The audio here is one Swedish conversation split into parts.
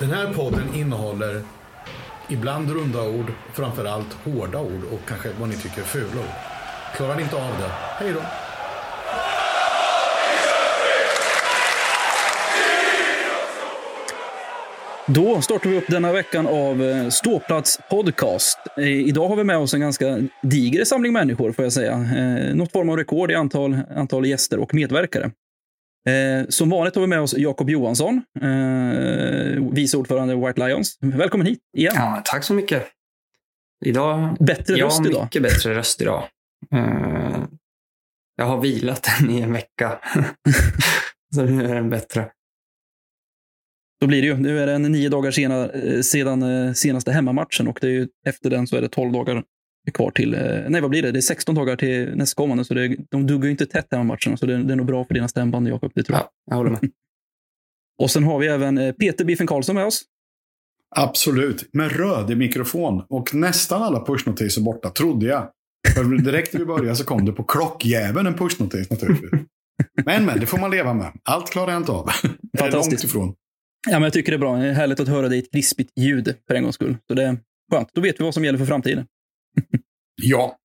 Den här podden innehåller ibland runda ord, framförallt hårda ord och kanske vad ni tycker är fula ord. Klarar ni inte av det, hej då! Då startar vi upp denna veckan av eh, Ståplats podcast. Eh, idag har vi med oss en ganska diger samling människor, får jag säga. Eh, något form av rekord i antal, antal gäster och medverkare. Eh, Som vanligt har vi med oss Jakob Johansson, eh, vice ordförande i White Lions. Välkommen hit igen. Ja, tack så mycket. Idag, Bättre jag röst idag. mycket bättre röst idag. Eh, jag har vilat den i en vecka. så nu är den bättre. Då blir det ju. Nu är det en nio dagar sena, eh, sedan eh, senaste hemmamatchen och det är ju, efter den så är det 12 dagar kvar till, eh, nej vad blir det? Det är 16 dagar till nästkommande så det, de duggar ju inte tätt hemmamatcherna så det, det är nog bra för dina stämband Jakob, det tror jag. Ja, jag håller med. Och sen har vi även eh, Peter Biffen Karlsson med oss. Absolut, med röd i mikrofon. Och nästan alla pushnotiser borta, trodde jag. För direkt när vi började så kom det på klockjäveln en pushnotis naturligtvis. Men, men, det får man leva med. Allt klarar jag inte av. Är långt Fantastiskt. ifrån. Ja, men jag tycker det är bra. Det är härligt att höra dig i ett krispigt ljud för en gångs skull. Så det är skönt. Då vet vi vad som gäller för framtiden. Ja,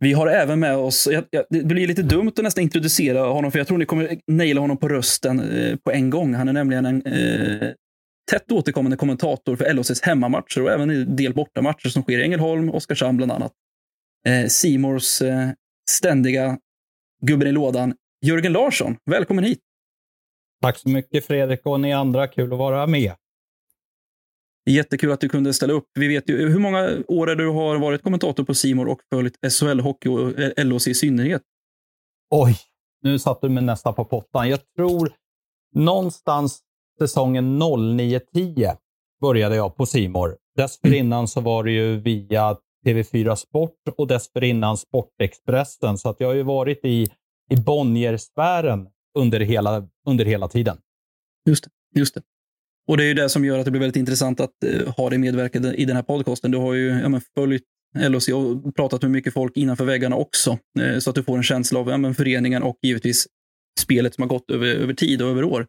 Vi har även med oss, jag, jag, det blir lite dumt att nästan introducera honom, för jag tror ni kommer naila honom på rösten eh, på en gång. Han är nämligen en eh, tätt återkommande kommentator för LHCs hemmamatcher och även en del bortamatcher som sker i Ängelholm, Oskarshamn bland annat. Eh, Simors eh, ständiga gubben i lådan, Jörgen Larsson. Välkommen hit! Tack så mycket Fredrik och ni andra. Kul att vara med. Jättekul att du kunde ställa upp. Vi vet ju hur många år är du har varit kommentator på Simor och följt SHL-hockey och eh, LHC i synnerhet. Oj, nu satte du mig nästan på pottan. Jag tror någonstans säsongen 09-10 började jag på Simor. Dessförinnan så var det ju via TV4 Sport och dessförinnan Sportexpressen. Så att jag har ju varit i, i Bonnier-sfären under hela, under hela tiden. Just det, just det. Och det är ju det som gör att det blir väldigt intressant att eh, ha dig medverkande i den här podcasten. Du har ju ja, men, följt LHC och pratat med mycket folk innanför väggarna också. Eh, så att du får en känsla av ja, men, föreningen och givetvis spelet som har gått över, över tid och över år.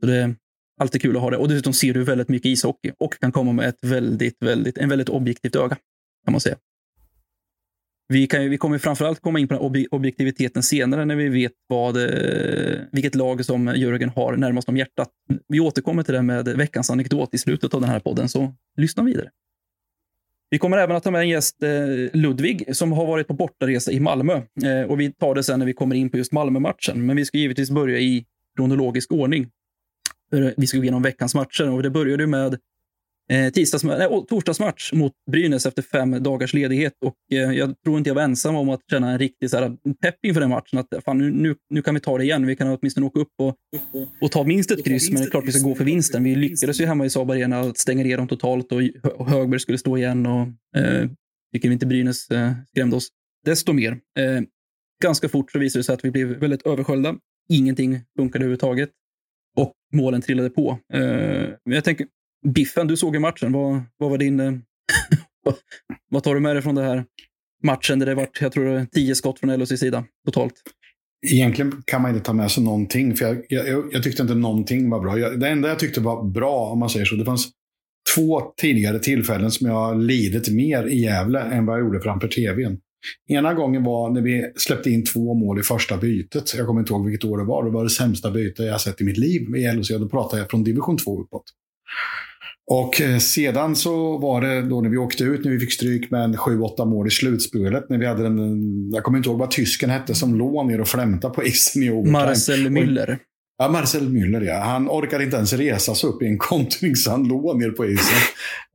Så det är alltid kul att ha det. Och dessutom ser du väldigt mycket ishockey och kan komma med ett väldigt, väldigt, en väldigt objektivt öga. Kan man säga. Vi, kan, ju- vi kommer framförallt komma in på den objektiviteten senare när vi vet vad, eh, vilket lag som Jörgen har närmast om hjärtat. Vi återkommer till det med veckans anekdot i slutet av den här podden, så lyssna vidare. Vi kommer även att ta med en gäst, eh, Ludvig, som har varit på bortaresa i Malmö. Eh, och vi tar det sen när vi kommer in på just Malmö-matchen. Men vi ska givetvis börja i kronologisk ordning. Vi ska gå igenom veckans matcher och det började ju med eh, tisdags, nej, torsdagsmatch mot Brynäs efter fem dagars ledighet. Och eh, jag tror inte jag var ensam om att känna en riktig så här, pepp inför den matchen. Att fan, nu, nu, nu kan vi ta det igen. Vi kan åtminstone åka upp och, och ta minst ett kryss, men det är klart vi ska gå för vinsten. Vi lyckades ju hemma i Saab Arena att stänga ner dem totalt och, och Högberg skulle stå igen. Och, eh, tycker vi inte Brynäs eh, skrämde oss desto mer. Eh, ganska fort så visade det sig att vi blev väldigt översköljda. Ingenting funkade överhuvudtaget. Och målen trillade på. Eh, men jag tänker, Biffen, du såg ju matchen. Vad, vad var din... Eh, vad tar du med dig från det här matchen där det var, jag tror, det var tio skott från LHCs sida totalt? Egentligen kan man inte ta med sig någonting, för jag, jag, jag tyckte inte någonting var bra. Jag, det enda jag tyckte var bra, om man säger så, det fanns två tidigare tillfällen som jag lidit mer i Gävle än vad jag gjorde framför tvn. Ena gången var när vi släppte in två mål i första bytet. Jag kommer inte ihåg vilket år det var. Det var det sämsta byte jag sett i mitt liv i LHC. Då pratade jag från division 2 uppåt. Och eh, sedan så var det då när vi åkte ut, när vi fick stryk med en 7-8 mål i slutspelet. När vi hade en, jag kommer inte ihåg vad tysken hette, som låg ner och flämtade på isen i overtime. Marcel Müller. Ja, Marcel Müller ja. Han orkade inte ens resa sig upp i en kontring, så han låg ner på isen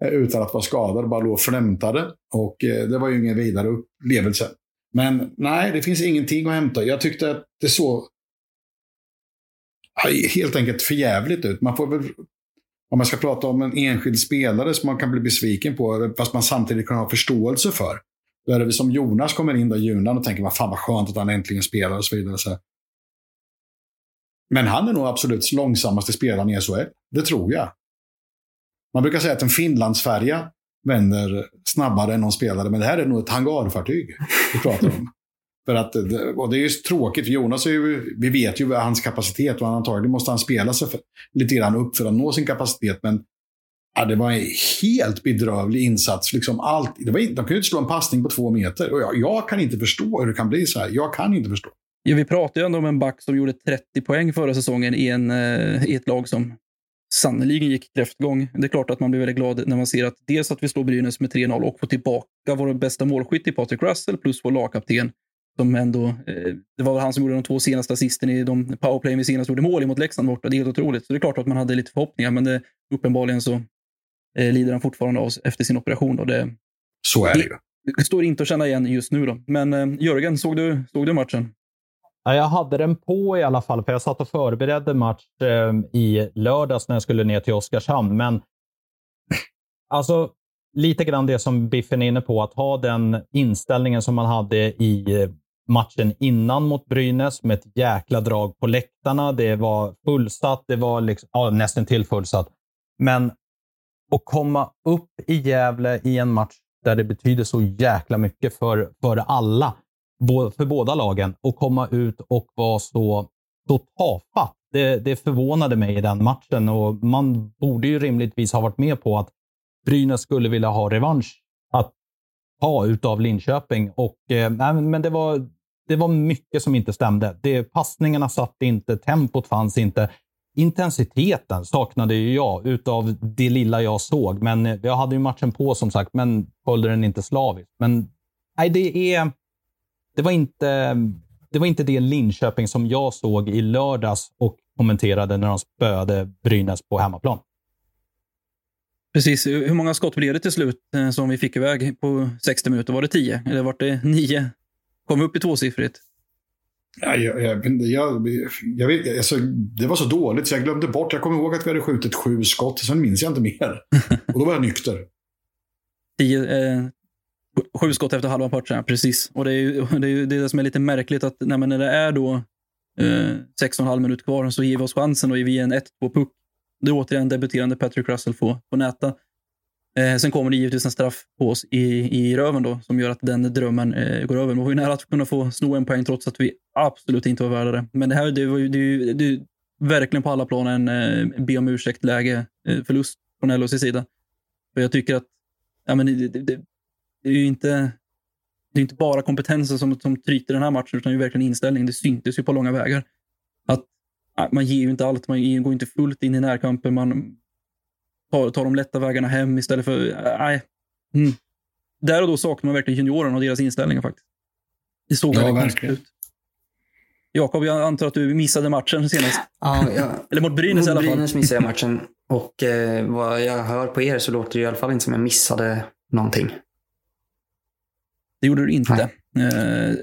eh, utan att vara skadad. Bara låg och flämtade. Och eh, det var ju ingen vidare upplevelse. Men nej, det finns ingenting att hämta. Jag tyckte att det såg helt enkelt förjävligt ut. Man får väl, om man ska prata om en enskild spelare som man kan bli besviken på, fast man samtidigt kan ha förståelse för. Då är det som Jonas kommer in där i Junan och tänker, vad fan vad skönt att han äntligen spelar och så vidare. Så. Men han är nog absolut långsammaste spelaren i SHL. Det tror jag. Man brukar säga att en Finlandsfärja vänder snabbare än någon spelare, men det här är nog ett hangarfartyg vi pratar om. För att, det- och det är ju tråkigt, för Jonas är ju, vi vet ju hans kapacitet och antagligen måste han spela sig för, lite grann upp för att nå sin kapacitet. Men Ja, det var en helt bedrövlig insats. Liksom allt, det var, de kunde inte slå en passning på två meter. Och jag, jag kan inte förstå hur det kan bli så här. Jag kan inte förstå. Ja, vi pratar ju ändå om en back som gjorde 30 poäng förra säsongen i, en, eh, i ett lag som sannoliken gick kräftgång. Det är klart att man blir väldigt glad när man ser att dels att vi slår Brynäs med 3-0 och får tillbaka vår bästa målskytt i Patrik Russell plus vår lagkapten som ändå, eh, det var han som gjorde de två senaste assisten i de powerplay vi senast gjorde mål mot Leksand borta. Det är helt otroligt. Så det är klart att man hade lite förhoppningar, men det, uppenbarligen så eh, lider han fortfarande av efter sin operation. Då. Det, så är det ju. Det står inte att känna igen just nu. Då. Men eh, Jörgen, såg du, såg du matchen? Ja, jag hade den på i alla fall, för jag satt och förberedde match eh, i lördags när jag skulle ner till Oskarshamn. Men alltså, lite grann det som Biffen är inne på, att ha den inställningen som man hade i matchen innan mot Brynäs med ett jäkla drag på läktarna. Det var fullsatt, det var liksom, ja, nästan till fullsatt. Men att komma upp i Gävle i en match där det betyder så jäkla mycket för, för alla, för båda lagen, och komma ut och vara så, så tafatt. Det, det förvånade mig i den matchen och man borde ju rimligtvis ha varit med på att Brynäs skulle vilja ha revansch ta utav Linköping. Och, eh, men det var, det var mycket som inte stämde. Det, passningarna satt inte, tempot fanns inte. Intensiteten saknade ju jag utav det lilla jag såg. Men eh, jag hade ju matchen på som sagt, men följde den inte slaviskt. Men nej, det är... Det var inte det var inte det Linköping som jag såg i lördags och kommenterade när de spöade Brynäs på hemmaplan. Precis. Hur många skott blev det till slut eh, som vi fick iväg på 60 minuter? Var det 10 eller var det 9? Kom vi upp i tvåsiffrigt? Ja, jag, jag, jag, jag vet, alltså, det var så dåligt så jag glömde bort. Jag kommer ihåg att vi hade skjutit sju skott, sen minns jag inte mer. Och då var jag nykter. Tio, eh, sju skott efter halva matchen, precis. Och det är ju det, är det som är lite märkligt att nej, när det är då eh, sex och en halv minut kvar så ger vi oss chansen och ger vi en 1-2 puck det är återigen debuterande Patrick Russell får, får näta. Eh, sen kommer det givetvis en straff på oss i, i röven då, som gör att den drömmen eh, går över. Man var ju nära att kunna få sno en poäng trots att vi absolut inte var värda det. Men det här det var ju det, det, verkligen på alla plan en eh, be om ursäkt-läge, eh, förlust från LHCs sida. För jag tycker att ja, men det, det, det är ju inte, det är inte bara kompetensen som, som tryter den här matchen, utan det är verkligen inställning. Det syntes ju på långa vägar. Att man ger ju inte allt. Man går inte fullt in i närkampen. Man tar, tar de lätta vägarna hem istället för... Nej. Mm. Där och då saknar man verkligen juniorerna och deras inställningar faktiskt. Det såg ja, verkligen ut. Jakob, jag antar att du missade matchen senast. Ja, jag, Eller mot Brynäs i alla fall. Brynäs missade jag matchen. Och eh, vad jag hör på er så låter det i alla fall inte som jag missade någonting. Det gjorde du inte. Eh,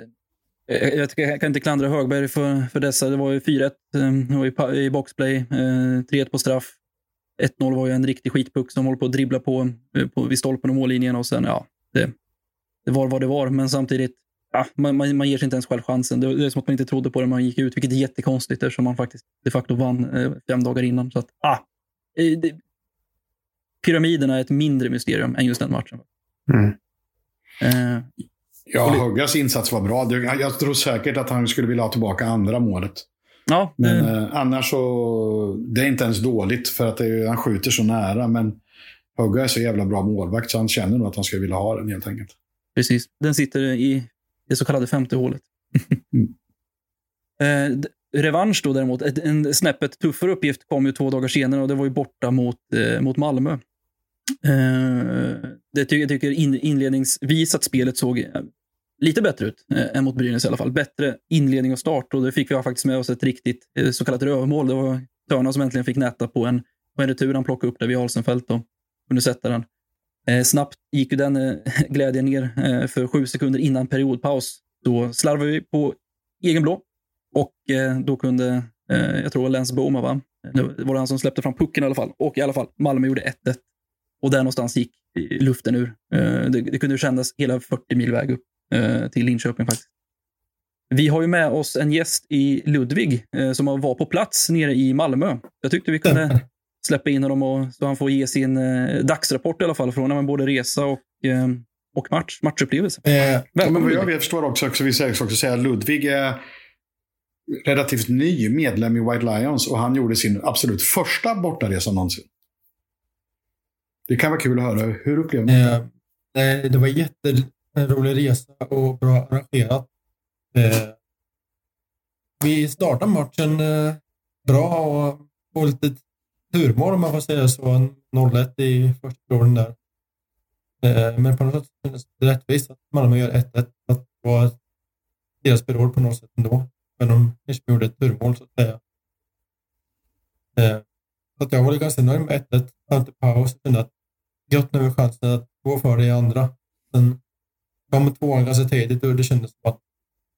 Eh, jag, jag, kan inte klandra Högberg för, för dessa. Det var ju 4-1 eh, i, i boxplay, eh, 3-1 på straff. 1-0 var ju en riktig skitpuck som håller på att dribbla på, eh, på vid stolpen och mållinjen och sen, ja, det, det var vad det var. Men samtidigt, ja, man, man, man ger sig inte ens själv chansen. Det, det är som att man inte trodde på det när man gick ut, vilket är jättekonstigt eftersom man faktiskt de facto vann eh, fem dagar innan. Så att, ah, det, pyramiderna är ett mindre mysterium än just den matchen. Mm. Eh, Ja, Huggas insats var bra. Jag tror säkert att han skulle vilja ha tillbaka andra målet. Ja, men eh, annars så... Det är inte ens dåligt för att är, han skjuter så nära. Men Hugga är så jävla bra målvakt så han känner nog att han skulle vilja ha den helt enkelt. Precis. Den sitter i det så kallade femte hålet. mm. eh, revansch då däremot, en snäppet tuffare uppgift kom ju två dagar senare och det var ju borta mot, eh, mot Malmö. Eh, det tycker jag tycker inledningsvis att spelet såg lite bättre ut eh, än mot Brynäs i alla fall. Bättre inledning och start och det fick vi faktiskt med oss ett riktigt eh, så kallat rövmål. Det var Törna som äntligen fick näta på en, på en retur han plockade upp där vid Alsenfelt och kunde sätta den. Eh, snabbt gick ju den eh, glädjen ner eh, för sju sekunder innan periodpaus. Då slarvade vi på egen blå och eh, då kunde, eh, jag tror det var Lance Boma, va? Det var han som släppte fram pucken i alla fall. Och i alla fall, Malmö gjorde 1-1. Och där någonstans gick eh, luften ur. Eh, det, det kunde kännas hela 40 mil väg upp till Linköping faktiskt. Vi har ju med oss en gäst i Ludvig eh, som var på plats nere i Malmö. Jag tyckte vi kunde släppa in honom och, så han får ge sin eh, dagsrapport i alla fall från både resa och, och match, matchupplevelse. Eh, men vad jag vet, förstår också, också, vi säger också säga att Ludvig är relativt ny medlem i White Lions och han gjorde sin absolut första bortaresa någonsin. Det kan vara kul att höra. Hur upplevde ni Eh, nej, det var en rolig resa och bra arrangerat. Eh, vi startade matchen eh, bra och på lite turmål om man får säga så. En 0-1 i första perioden där. Eh, men på något sätt kändes det rättvist att Malmö gör 1-1. Att det var deras period på något sätt ändå. Men de kanske gjorde ett turmål så att säga. Eh, så att jag var ganska nöjd med 1-1 fram till paus. Jag kände att gött nu är chansen att gå för det i andra. Sen kom tvåan ganska tidigt och det kändes som att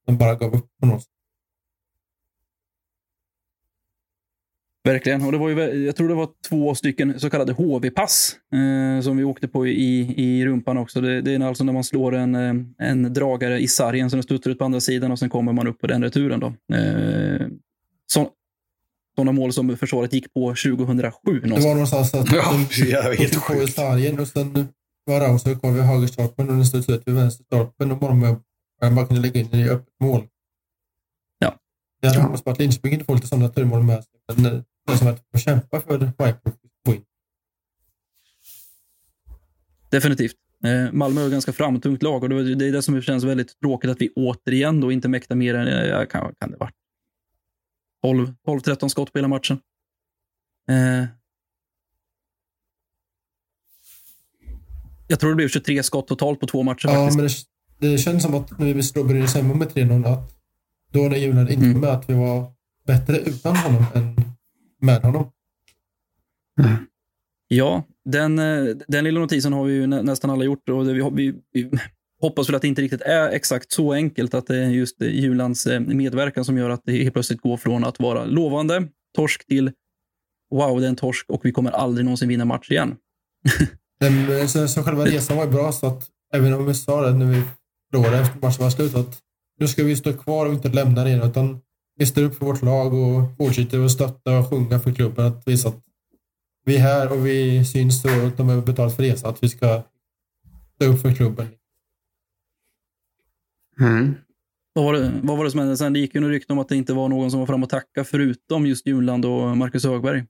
de bara gav upp på något sätt. Verkligen. Och det var ju, jag tror det var två stycken så kallade HV-pass eh, som vi åkte på i, i rumpan också. Det, det är alltså när man slår en, eh, en dragare i sargen så den studsar ut på andra sidan och sen kommer man upp på den returen. Då. Eh, så, sådana mål som försvaret gick på 2007. Det Någonstans. var någonstans att Ja, de jag vet. tog på i sargen och sen var Rausek kvar vid högerstolpen och den studsade ut vid vänsterstolpen och Malmö bara kunde lägga in den i öppet mål. Ja. Jag hade hoppats på att Linköping inte får lite sådana turmål med sig. Men eh, det är som att de får kämpa för in. Definitivt. Eh, Malmö är ett ganska framtungt lag och det är det som känns väldigt tråkigt att vi återigen då inte mäktar mer än, eh, kan, kan det vara 12-13 skott på hela matchen. Eh, jag tror det blev 23 skott totalt på två matcher Ja, faktiskt. men det, det känns som att när vi slog Brynäs hemma med 3-0 att då när Julen inte Mm. med att vi var bättre utan honom än med honom. Ja, den, eh, den lilla notisen har vi ju nä, nästan alla gjort och det, vi, vi, vi hoppas väl att det inte riktigt är exakt så enkelt att det är just Julans eh, medverkan som gör att det helt plötsligt går från att vara lovande torsk till wow, det är en torsk och vi kommer aldrig någonsin vinna match igen. Den, så, så själva resan var ju bra så att även om vi sa det när vi förlorade efter matchen var slut att nu ska vi stå kvar och inte lämna det igen utan vi står upp för vårt lag och fortsätter att stötta och sjunga för klubben att visa att vi är här och vi syns och att de har betalat för resan att vi ska stå upp för klubben. Mm. Vad var, det, vad var det som hände sen? Det gick ju rykten om att det inte var någon som var fram och tacka förutom just Junland och Marcus Högberg.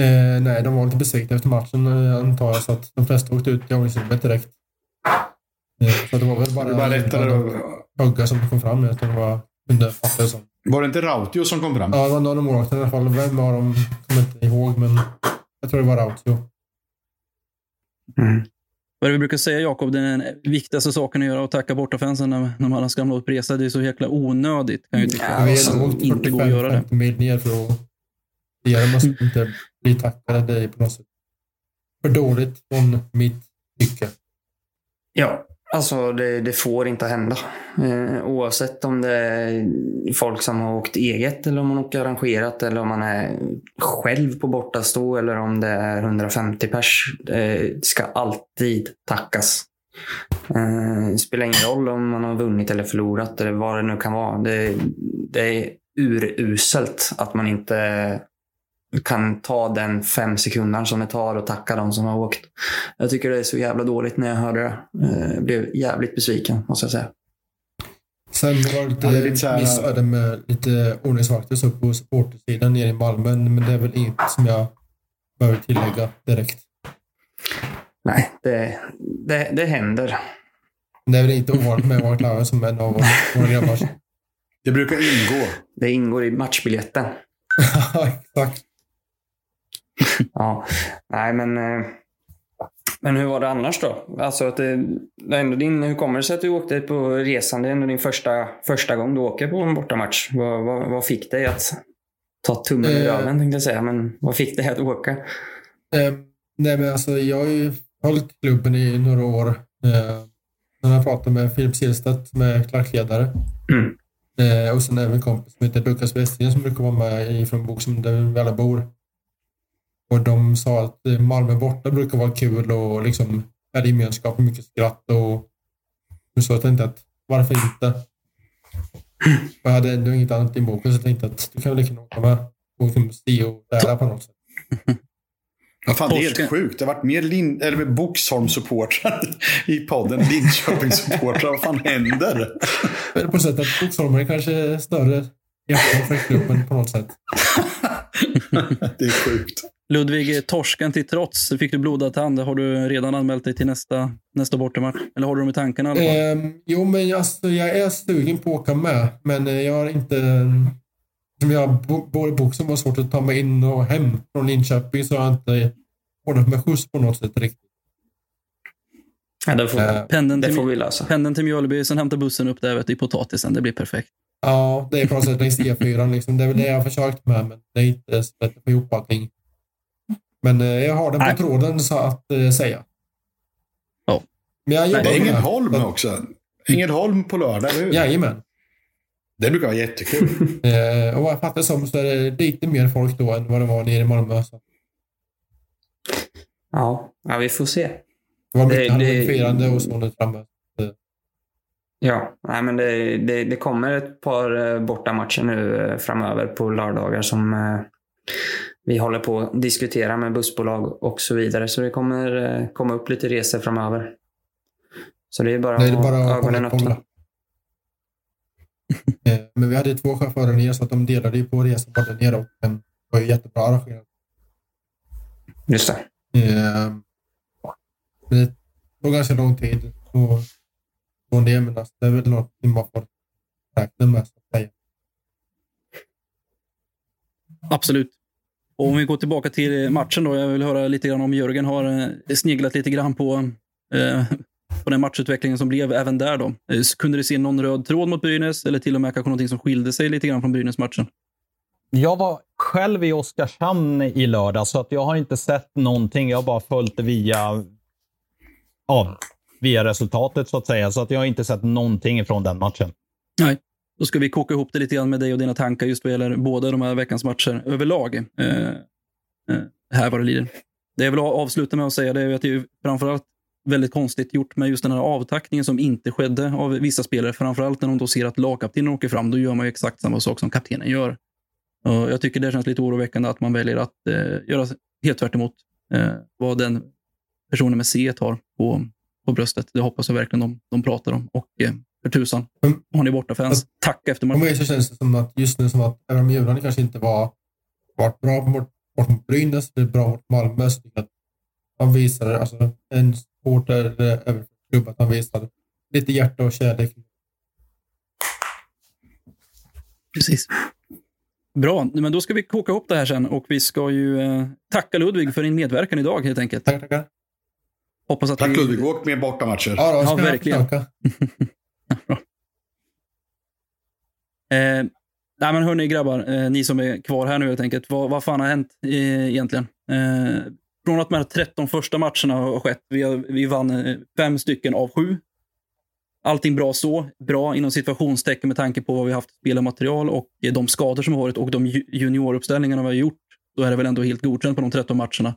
Eh, nej, de var lite besvikna efter matchen eh, antar jag så att de flesta åkte ut i omklädningsrummet direkt. Eh, så det var väl bara, Det bara lättare som kom fram utan det var det som. Var det inte Rautio som kom fram? Ja, det var några målvakter i alla fall. Vem var de? kommer inte ihåg, men jag tror det var Rautio. Mm. Vad är det vi brukar säga, Jakob, den viktigaste saken att göra är att tacka bortafansen när, när man ska hamna på resa. Det är så jäkla onödigt, kan jag ju tycka. Ja, vi har åkt inte gå och göra det. 45-50 mil ner för att det måste inte bli tackade. dig på något sätt för dåligt från mitt tycke. Ja, alltså det, det får inte hända. Eh, oavsett om det är folk som har åkt eget eller om man åker arrangerat eller om man är själv på bortastå eller om det är 150 pers. Det ska alltid tackas. Eh, det spelar ingen roll om man har vunnit eller förlorat eller vad det nu kan vara. Det, det är uruselt att man inte kan ta den fem sekunder som det tar och tacka de som har åkt. Jag tycker det är så jävla dåligt när jag hörde det. Eh, Jag blev jävligt besviken, måste jag säga. Sen var det lite, Ja, det är lite så här- missöde med lite ordningsvakter så på supportersidan nere i Malmö, men det är väl inget som jag behöver tillägga direkt. Nej, det, det, det händer. Det är väl inte ovanligt med Mark Lauer som en av våra grabbar. Det brukar ingå. Det ingår i matchbiljetten. Exakt. Ja, nej men... eh, Men hur var det annars då? Alltså att det, det ändå din, hur kommer det sig att du åkte på resan? Det är ändå din första, första gång du åker på en bortamatch. Vad, vad, vad fick dig att ta tummen ur Eh. röven tänkte jag säga, men vad fick dig att åka? Eh, nej, men alltså, jag har ju följt klubben i några år. Eh, när jag pratade med Filip Silstedt som är klackledare. Mm. Eh, och sen även en kompis som heter Lukas Westgren som brukar vara med i från bok som där vi alla bor. Och de sa att eh, Malmö borta brukar vara kul och liksom är gemenskap och mycket skratt och så jag tänkte att varför inte? Och jag hade ändå inget annat i boken så jag tänkte att du kan väl lika gärna åka med och liksom se och lära på något sätt. Ja, fan, det är helt sjukt. Det har varit mer Lin- eller Boxholm-supportrar i podden. Linköping-supportrar. Vad fan händer? På sätt att kanske är större hjärtan för klubben på något sätt. Det är sjukt. Ludvig, torsken till trots, fick du blodad tand. Har du redan anmält dig till nästa, nästa bortamatch? Eller har du dem i tankarna? Eh, jo, men alltså, jag är sugen på att åka med, men eh, jag har inte... Som jag bor i Boxen var svårt att ta mig in och hem från Linköping så har jag inte ordnat med skjuts på något sätt riktigt. Ja, det får, Eh, Pendeln det till, får vi lösa. pendeln till Mjölby, sen hämtar bussen upp där vet i potatisen. Det blir perfekt. Ja, det är på något sätt längs E4. Liksom. Det är väl det jag har försökt med, men det är inte så lätt att få ihop allting. Men eh, jag har den på Nej. tråden så att eh, säga. Ja. Men jag Det är med Ängelholm det. också. Ängelholm på lördag, eller hur? Jajamän. Det brukar vara jättekul. Eh, och vad jag fattar som så är det lite mer folk då än vad det var nere i Malmö. Så Ja, ja, vi får se. det var Det- mycket det- halloweenfirande och så där framme. Ja, nej, men det, det, det kommer ett par bortamatcher nu framöver på lördagar som vi håller på att diskutera med bussbolag och så vidare. Så det kommer eh, komma upp lite resor framöver. Så det är bara Det är att bara ha att ögonen kolla, kolla. öppna. Eh, Men vi hade två chaufförer ner så att de delade ju på resan både ner och. Det var ju jättebra arrangerat. Just det. Men Det tog ganska lång tid att gå ner men alltså, det är väl något man får räkna med. Så att säga. Absolut. Och om vi går tillbaka till matchen då. Jag vill höra lite grann om Jörgen har eh, sneglat lite grann på, eh, på den matchutvecklingen som blev även där då. Eh, Kunde du se någon röd tråd mot Brynäs eller till och med kanske någonting som skilde sig lite grann från Brynäs-matchen? Jag var själv i Oskarshamn i lördag, så att jag har inte sett någonting. Jag har bara följt det via, ja, via resultatet, så att säga. Så att jag har inte sett någonting från den matchen. Nej. Då ska vi koka ihop det lite grann med dig och dina tankar just vad gäller båda de här veckans matcher överlag. Eh, eh, här var det lider. Det jag vill avsluta med att säga det är att det är framförallt väldigt konstigt gjort med just den här avtackningen som inte skedde av vissa spelare. Framförallt när de då ser att lagkaptenen åker fram, då gör man ju exakt samma sak som kaptenen gör. Och jag tycker det känns lite oroväckande att man väljer att eh, göra helt tvärt emot eh, vad den personen med C tar på, på bröstet. Det hoppas jag verkligen de, de pratar om. Och eh, för tusan, Mm. har ni borta fans, tack efter För matchen. mig så känns det som att just nu som att även om Djurgården kanske inte var varit bra mot, bort mot Brynäs, det är bra mot Malmö, så att han visar, alltså en supporter över klubb, att han visar lite hjärta och kärlek. Precis. Bra, men då ska vi koka ihop det här sen och vi ska ju eh, tacka Ludvig för din medverkan idag helt enkelt. Tackar, tackar. Hoppas att Tack vi... Ludvig, åk med bortamatcher. Ja, då, Ja, verkligen. Eh, nej men hörni grabbar, eh, ni som är kvar här nu helt enkelt. Vad, vad fan har hänt eh, egentligen? Eh, från att de här 13 första matcherna har skett, vi, har, vi vann eh, fem stycken av sju. Allting bra så. Bra inom situationstecken med tanke på vad vi har haft spelarmaterial och eh, de skador som har varit och de junioruppställningarna vi har gjort. Då är det väl ändå helt godkänt på de 13 matcherna.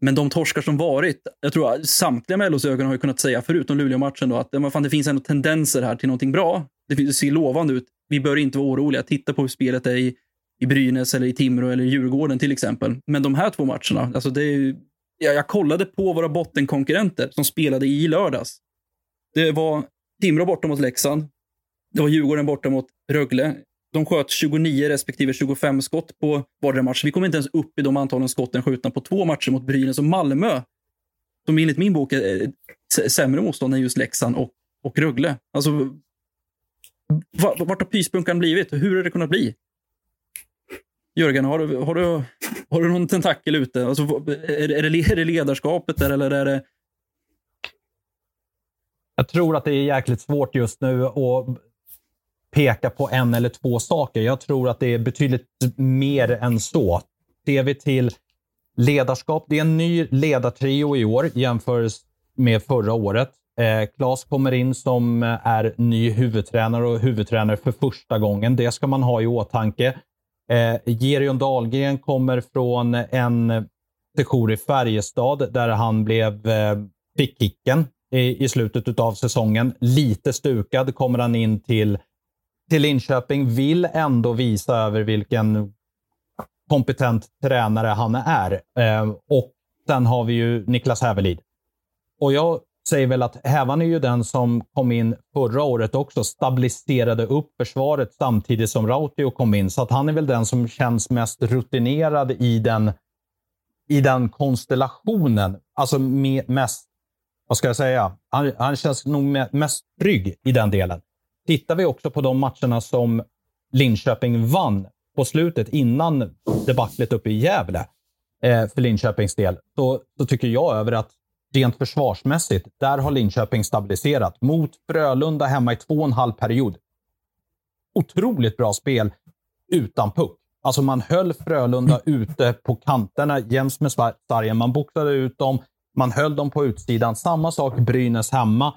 Men de torskar som varit, jag tror att samtliga med ögon har ju kunnat säga, förutom Luleå-matchen, då, att men fan, det finns ändå tendenser här till någonting bra. Det ser lovande ut. Vi bör inte vara oroliga. Titta på hur spelet är i, i Brynäs, eller i Timrå eller i Djurgården till exempel. Men de här två matcherna, alltså det är ju, jag, jag kollade på våra bottenkonkurrenter som spelade i lördags. Det var Timrå borta mot Leksand. Det var Djurgården borta mot Rögle. De sköt 29 respektive 25 skott på vardera match. Vi kom inte ens upp i de antalen skotten skjutna på två matcher mot Brynäs och Malmö. Som enligt min bok är eh, sämre motstånd än just Leksand och, och Rögle. Alltså, vart har pyspunkan blivit? Hur har det kunnat bli? Jörgen, har du, har du, har du någon tentakel ute? Alltså, är, det- är, det, är det ledarskapet där, eller är det... Jag tror att det är jäkligt svårt just nu och peka på en eller två saker. Jag tror att det är betydligt mer än så. Ser vi till ledarskap, det är en ny ledartrio i år jämfört med förra året. Eh, Klas kommer in som eh, är ny huvudtränare och huvudtränare för första gången. Det ska man ha i åtanke. Eh, Gerion Dahlgren kommer från en sejour i Färjestad där han blev eh, fick kicken i, i slutet av säsongen. Lite stukad kommer han in till, till Linköping. Vill ändå visa över vilken kompetent tränare han är. Eh, och sen har vi ju Niklas Hävelid. Och jag säger väl att Hävan är ju den som kom in förra året också, stabiliserade upp försvaret samtidigt som Rautio kom in. Så att han är väl den som känns mest rutinerad i den i den konstellationen, alltså mest, vad ska jag säga, han, han känns nog mest trygg i den delen. Tittar vi också på de matcherna som Linköping vann på slutet innan debaclet uppe i Gävle eh, för Linköpings del, så, så tycker jag över att rent försvarsmässigt, där har Linköping stabiliserat. Mot Frölunda hemma i två och en halv period. Otroligt bra spel utan puck. Alltså man höll Frölunda ute på kanterna jäms med sargen. Man boxade ut dem, man höll dem på utsidan. Samma sak Brynäs hemma.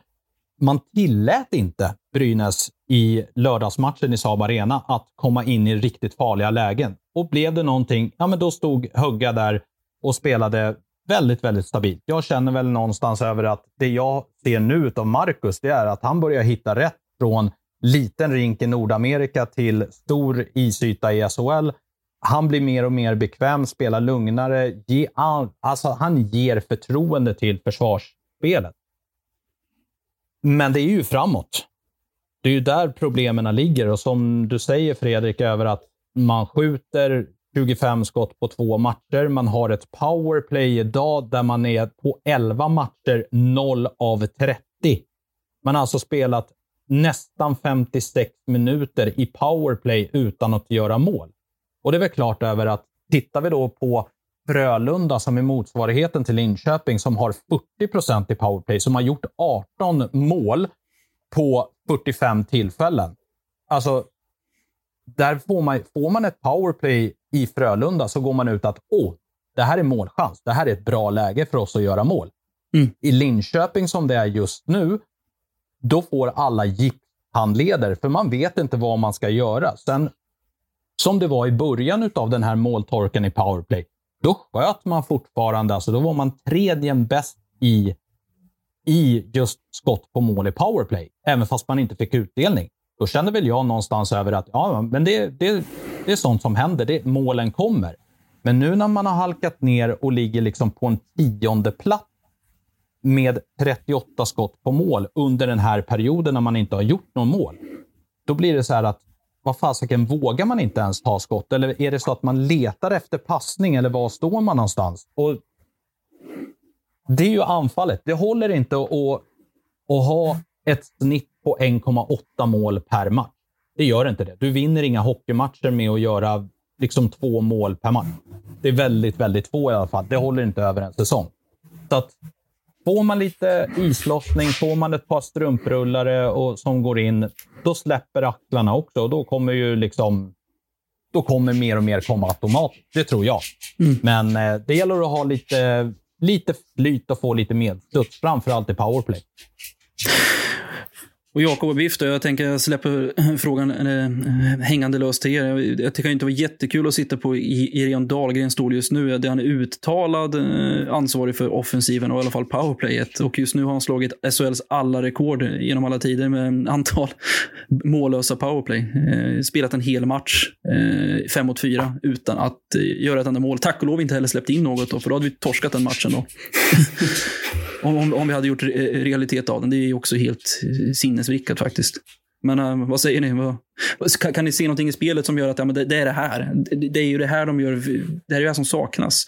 Man tillät inte Brynäs i lördagsmatchen i Saab Arena att komma in i riktigt farliga lägen. Och blev det någonting, ja men då stod Högga där och spelade väldigt, väldigt stabilt. Jag känner väl någonstans över att det jag ser nu av Marcus, det är att han börjar hitta rätt från liten rink i Nordamerika till stor isyta i SHL. Han blir mer och mer bekväm, spelar lugnare. Ge all, alltså han ger förtroende till försvarsspelet. Men det är ju framåt. Det är ju där problemen ligger och som du säger Fredrik, över att man skjuter 25 skott på två matcher. Man har ett powerplay idag där man är på 11 matcher 0 av 30. Man har alltså spelat nästan 56 minuter i powerplay utan att göra mål. Och det är väl klart över att tittar vi då på Frölunda som är motsvarigheten till Linköping som har 40 procent i powerplay, som har gjort 18 mål på 45 tillfällen. Alltså, där får man, får man ett powerplay i Frölunda så går man ut att åh, det här är målchans. Det här är ett bra läge för oss att göra mål. Mm. I Linköping som det är just nu, då får alla gipshandleder, för man vet inte vad man ska göra. Sen, som det var i början av den här måltorken i powerplay, då sköt man fortfarande, alltså då var man tredje bäst i, i just skott på mål i powerplay, även fast man inte fick utdelning. Då kände väl jag någonstans över att ja, men det, det, det är sånt som händer. Det, målen kommer. Men nu när man har halkat ner och ligger liksom på en tionde plats med 38 skott på mål under den här perioden när man inte har gjort någon mål. Då blir det så här att vad fasiken, vågar man inte ens ta skott? Eller är det så att man letar efter passning eller var står man någonstans? Och det är ju anfallet. Det håller inte att, att, ha ett snitt på 1,8 mål per match. Det gör inte det. Du vinner inga hockeymatcher med att göra liksom två mål per match. Det är väldigt, väldigt få i alla fall. Det håller inte över en säsong. Så att får man lite islossning, får man ett par strumprullare och, som går in, då släpper axlarna också och då kommer ju liksom då kommer mer och mer komma automatiskt. Det tror jag. Mm. Men eh, det gäller att ha lite, lite flyt och få lite medstuds, framförallt i powerplay. Och Jakob och Biff då, jag tänker jag släpper frågan äh, hängande löst till er. Jag, jag tycker inte det var jättekul att sitta på Irene Dahlgrens stol just nu. Där han är uttalad äh, ansvarig för offensiven och i alla fall powerplayet. Och just nu har han slagit SHLs alla rekord genom alla tider med antal mållösa powerplay. Äh, spelat en hel match, fem mot fyra, utan att göra ett enda mål. Tack och lov inte heller släppt in något då, för då hade vi torskat den matchen då. om, om, vi hade gjort realitet av den. Det är också helt eh, sinnesvrickat faktiskt. Men äh, vad säger ni? Vad, kan, kan, ni se någonting i spelet som gör att ja, men det, det är det här? Det, det, är ju det här de gör. Det är det här som saknas.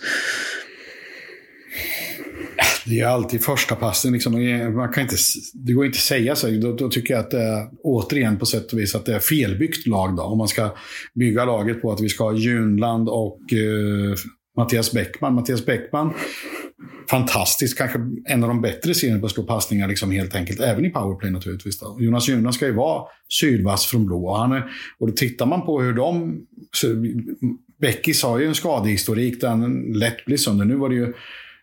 Det är alltid första passen. Liksom, man kan inte, det går inte att säga så. Då, då tycker jag att det är, återigen på sätt och vis att det är felbyggt lag. Då. Om man ska bygga laget på att vi ska ha Junland och uh, Mattias Bäckman. Mattias Bäckman fantastisk, kanske en av de bättre serierna på att slå passningar liksom helt enkelt. Även i powerplay naturligtvis. Då. Jonas Juna ska ju vara sydvass från blå. Och, han är, och då tittar man på hur de... Beckis har ju en skadehistorik där han lätt blir sönder. Nu var det ju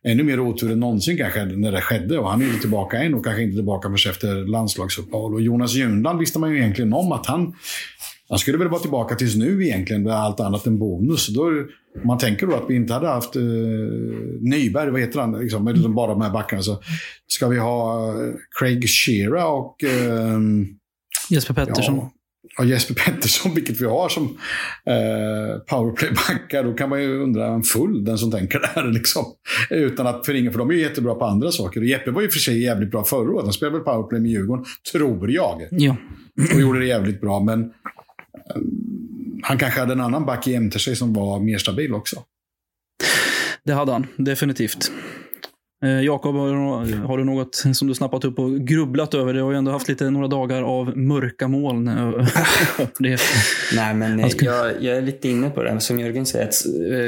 ännu mer otur än någonsin kanske när det skedde. Och han är ju tillbaka än och kanske inte tillbaka förrän efter landslagsuppehåll. Och Jonas Junland visste man ju egentligen om att han han skulle väl vara tillbaka tills nu egentligen, med allt annat än bonus. Då, man tänker då att vi inte hade haft eh, Nyberg, vad heter han, liksom, mm. bara de här backarna. Så ska vi ha eh, Craig Shearer och... Eh, Jesper Pettersson. Ja, ja, Jesper Pettersson, vilket vi har som eh, powerplaybackar. Då kan man ju undra en full, den som tänker det här. Liksom. Utan att förringa, för de är ju jättebra på andra saker. Och Jeppe var ju för sig jävligt bra förra året. Han spelade väl powerplay med Djurgården, tror jag. Ja. Och gjorde det jävligt bra. Men han kanske hade en annan back jämte sig som var mer stabil också. Det hade han, definitivt. Eh, Jakob, har, du- har du något som du snappat upp och grubblat över? Det har ju ändå haft lite några dagar av mörka moln. det. Nej, men Han ska- jag, jag är lite inne på det. Som Jörgen säger, att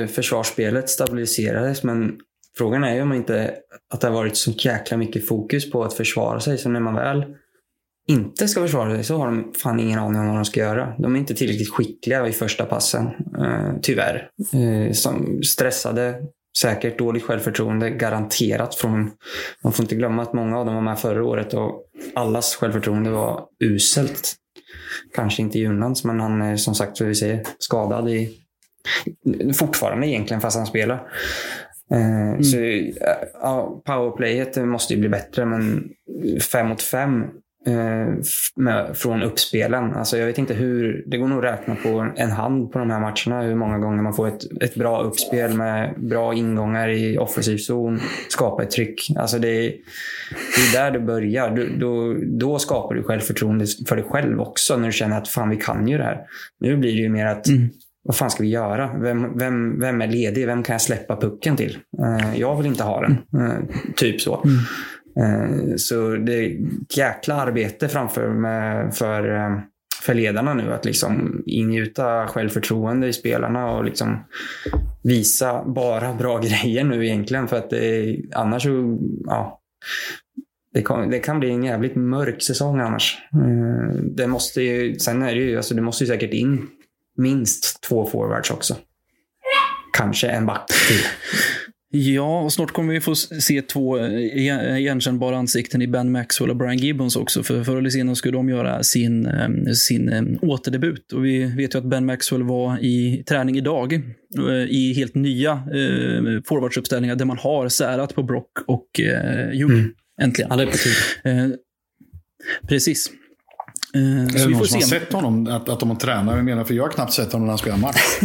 eh, försvarsspelet stabiliserades. Men frågan är ju om inte att det har varit så jäkla mycket fokus på att försvara sig. Så när man väl inte ska försvara sig så har de fan ingen aning om vad de ska göra. De är inte tillräckligt skickliga i första passen, eh, tyvärr. Eh, som stressade, säkert dåligt självförtroende, garanterat. Från, man får inte glömma att många av dem var med förra året och allas självförtroende var uselt. Kanske inte Junans, men han är som sagt, vi säger, skadad i, fortfarande egentligen fast han spelar. Eh, Så eh, ja, powerplayet måste ju bli bättre, men fem mot fem med, från uppspelen. Alltså jag vet inte hur, det går nog att räkna på en hand på de här matcherna hur många gånger man får ett, ett bra uppspel med bra ingångar i offensiv zon, skapa ett tryck. Alltså det, är, det är där det börjar. Du, då, då skapar du självförtroende för dig själv också när du känner att fan vi kan ju det här. Nu blir det ju mer att Mm. vad fan ska vi göra? Vem, vem, vem är ledig? Vem kan jag släppa pucken till? Eh, jag vill inte ha den. Eh, typ så. Eh, Eh, så det är ett jäkla arbete framför med, för, eh, för ledarna nu att liksom ingjuta självförtroende i spelarna och liksom visa bara bra grejer nu egentligen. För att det är, annars så, ja, det kan, det kan bli en jävligt mörk säsong annars. Eh, det måste ju, sen är det ju, alltså det måste ju säkert in minst två forwards också. Kanske en back till. Ja, och snart kommer vi få se två eh, igen- igenkännbara ansikten i Ben Maxwell och Brian Gibbons också. För förr eller senare skulle de göra sin, eh, sin eh, återdebut. Och vi vet ju att Ben Maxwell var i träning idag eh, i helt nya eh, forwardsuppställningar där man har särat på Brock och eh, Ljung. Mm. Äntligen. Ja, tid. Eh, precis. Eh, Är det vi någon som har se. sett honom, att, att de har tränat? Jag menar, för jag har knappt sett honom när han spelar match.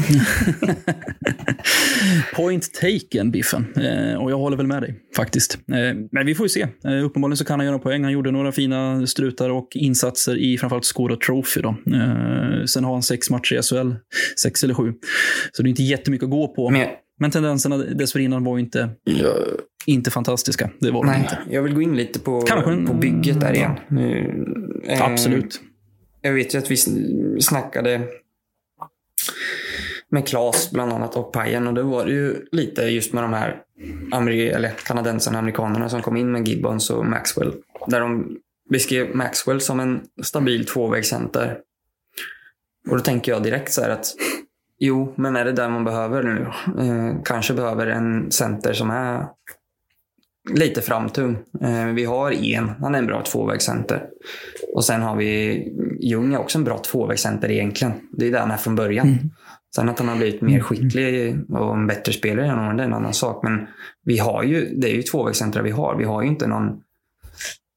Point taken, Biffen. Eh, och jag håller väl med dig, faktiskt. Eh, men vi får ju se. Eh, uppenbarligen så kan han göra poäng. Han gjorde några fina strutar och insatser i framförallt Skåra Trophy. Då. Eh, sen har han sex matcher i SHL. Sex eller sju. Så det är inte jättemycket att gå på. Men, Men tendenserna dessförinnan var ju inte, jag, inte fantastiska. Det var de nej, inte. jag vill gå in lite på, Kanske på bygget där igen. Nu, eh, Absolut. Jag vet ju att vi sn- snackade med Klas bland annat och Pajen och då var det ju lite just med de här Ameri- eller kanadensarna, amerikanerna som kom in med Gibbons och Maxwell. Där de beskrev Maxwell som en stabil tvåvägscenter. Och då tänker jag direkt så här att jo, men är det där man behöver nu? Eh, kanske behöver en center som är lite framtung. Eh, vi har en, han är en bra tvåvägscenter. Och sen har vi Ljung är också en bra tvåvägscenter egentligen. Det är där han är från början. Sen att han har blivit mer skicklig och en bättre spelare än honom, det är en annan sak. Men vi har ju, det är ju tvåvägscentrar vi har. Vi har ju inte någon,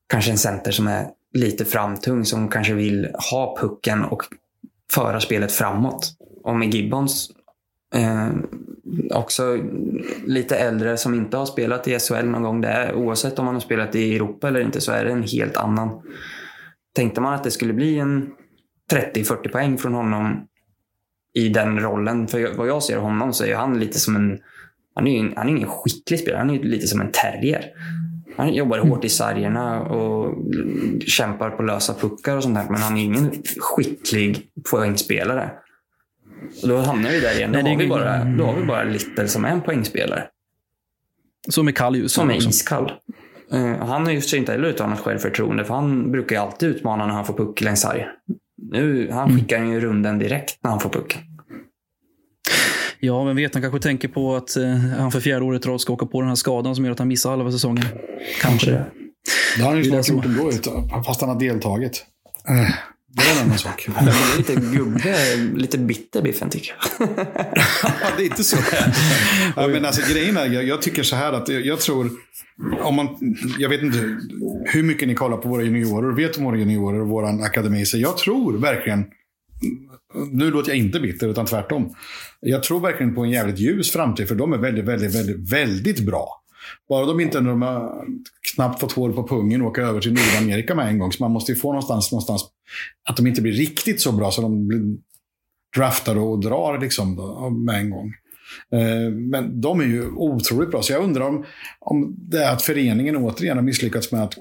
kanske en center som är lite framtung, som kanske vill ha pucken och föra spelet framåt. Och med Gibbons, eh, också lite äldre som inte har spelat i SHL någon gång. Det är, oavsett om man har spelat i Europa eller inte så är det en helt annan. Tänkte man att det skulle bli en 30-40 poäng från honom i den rollen. För vad jag ser honom så är han lite som en... Han är ju en, han är ingen skicklig spelare. Han är lite som en terrier. Han jobbar hårt i sargerna och kämpar på lösa puckar och sånt där. Men han är ingen skicklig poängspelare. Och då hamnar vi där igen. Då, Nej, det är har, vi bara, då har vi bara Little som är en poängspelare. Som är kall just Som nu är också. iskall. Eh, han har ju sig inte heller uttalat självförtroende. För han brukar ju alltid utmana när han får puck längs sarg. Nu, han Mm. skickar ju runden direkt när han får pucken. Ja, vem vet, han kanske tänker på att eh, han för fjärde året i rad ska åka på den här skadan som gör att han missar halva säsongen. Kanske det. Det har han ju snart som- gjort ändå, fast han har deltagit. Eh, Det är en annan sak. Det är lite gubbe, lite bitter Biffen tycker jag. Ja, det är inte så. ja, men alltså, grejen är, jag, jag tycker så här att jag, jag tror, om man, jag vet inte hur mycket ni kollar på våra juniorer vet om våra juniorer och vår akademi. Så jag tror verkligen, nu låter jag inte bitter utan tvärtom. Jag tror verkligen på en jävligt ljus framtid för de är väldigt, väldigt, väldigt, väldigt bra. Bara de inte när de har knappt fått hår på pungen åka över till Nordamerika med en gång. Så man måste ju få någonstans, någonstans att de inte blir riktigt så bra så de blir draftade och drar liksom då, med en gång. Eh, men de är ju otroligt bra. Så jag undrar om, om det är att föreningen återigen har misslyckats med att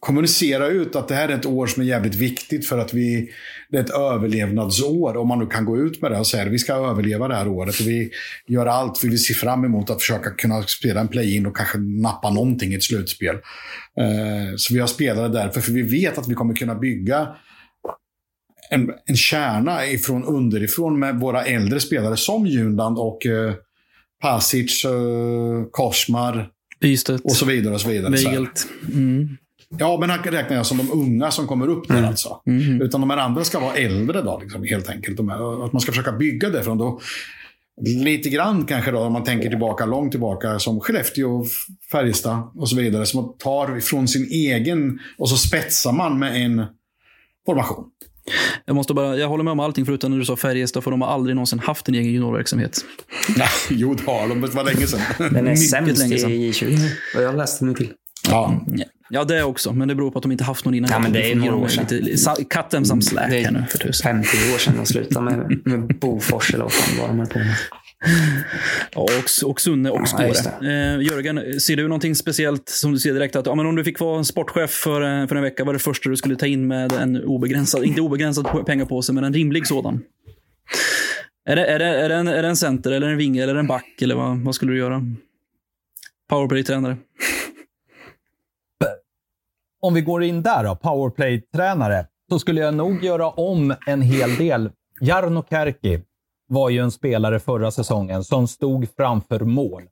kommunicera ut att det här är ett år som är jävligt viktigt för att vi, det är ett överlevnadsår. Om man nu kan gå ut med det och säga att vi ska överleva det här året. Och vi gör allt, vi vill se fram emot att försöka kunna spela en play-in och kanske nappa någonting i ett slutspel. Eh, så vi har spelare därför, för vi vet att vi kommer kunna bygga en, en kärna ifrån underifrån med våra äldre spelare som Junland och eh, Pasic, eh, Kosmar Bystedt. och så vidare. Och så vidare. Weigelt. Mm. Ja, men han räknar jag som de unga som kommer upp där alltså. Mm. Utan de här andra ska vara äldre då, liksom, helt enkelt. Här, att man ska försöka bygga det från då. Lite grann kanske då, om man tänker tillbaka, långt tillbaka, som Skellefteå, Färjestad och så vidare. Som tar från sin egen och så spetsar man med en formation. Jag, måste bara, jag håller med om allting förutom när du sa Färjestad, för de har aldrig någonsin haft en egen juniorverksamhet. Nej, jo, det har de. Det var länge sedan. Den är sämst i sedan. J20. Vad jag läste mig till. Ja. Ja, det också. Men det beror på att de inte haft någon innan. Ja, men det är några år sedan. Lite, cut them some slack Det är här nu för tusan. 50 år sedan de slutade med, med Bofors eller vad fan var de höll på med. Ja, och, och Sunne och Ja, Skåre. just eh, Jörgen, ser du någonting speciellt som du ser direkt att ja, men om du fick vara sportchef för, eh, för en vecka, vad är det första du skulle ta in med en obegränsad, inte obegränsad pengapåse, men en rimlig sådan? Är det, är det, är det, en, är det en center, eller en vinge, eller en back, eller vad, vad skulle du göra? Powerplay-tränare. Om vi går in där då, powerplay-tränare, så skulle jag nog göra om en hel del. Jarno Kärki var ju en spelare förra säsongen som stod framför mål.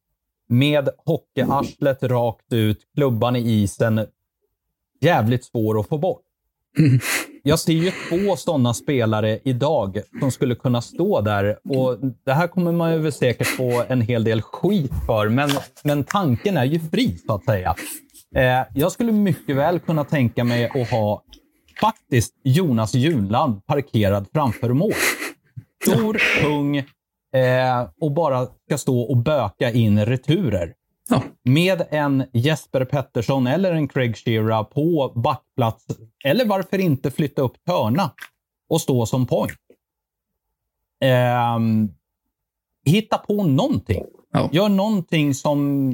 Med hockeyarslet rakt ut, klubban i isen. Jävligt svår att få bort. Jag ser ju två sådana spelare idag som skulle kunna stå där. Och Det här kommer man ju säkert få en hel del skit för, men, men tanken är ju fri så att säga. Eh, jag skulle mycket väl kunna tänka mig att ha faktiskt Jonas Junland parkerad framför mål. Stor, tung eh, och bara ska stå och böka in returer. Ja. Med en Jesper Pettersson eller en Craig Shearer på backplats. Eller varför inte flytta upp Törna och stå som point. Ehm, hitta på någonting. Ja. Gör någonting som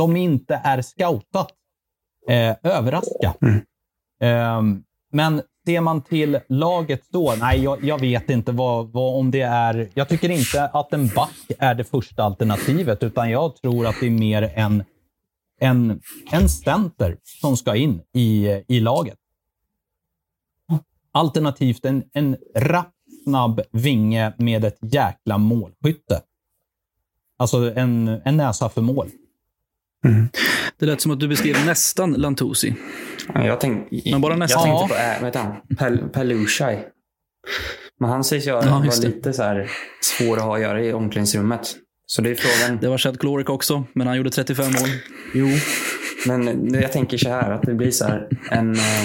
de inte är scoutat. Eh, överraska. Ehm, men ser man till laget då? Nej, jag, jag vet inte vad, vad om det är. Jag tycker inte att en back är det första alternativet, utan jag tror att det är mer en, en, en center som ska in i, i laget. Alternativt en, en rapp, snabb vinge med ett jäkla målskytte. Alltså en, en näsa för mål. Det lät som att du beskrev nästan Lantusi. Ja, Jag, tänk, Men bara nästan. jag tänkte på, äh, han? Pel, Pelushaj. Men han sägs ju Ja, vara lite så här svår att ha att göra i omklädningsrummet. Så det är frågan. Det var Chad Klorik också, men han gjorde 35 mål. Jo. Men jag tänker så här att det blir så här en, eh,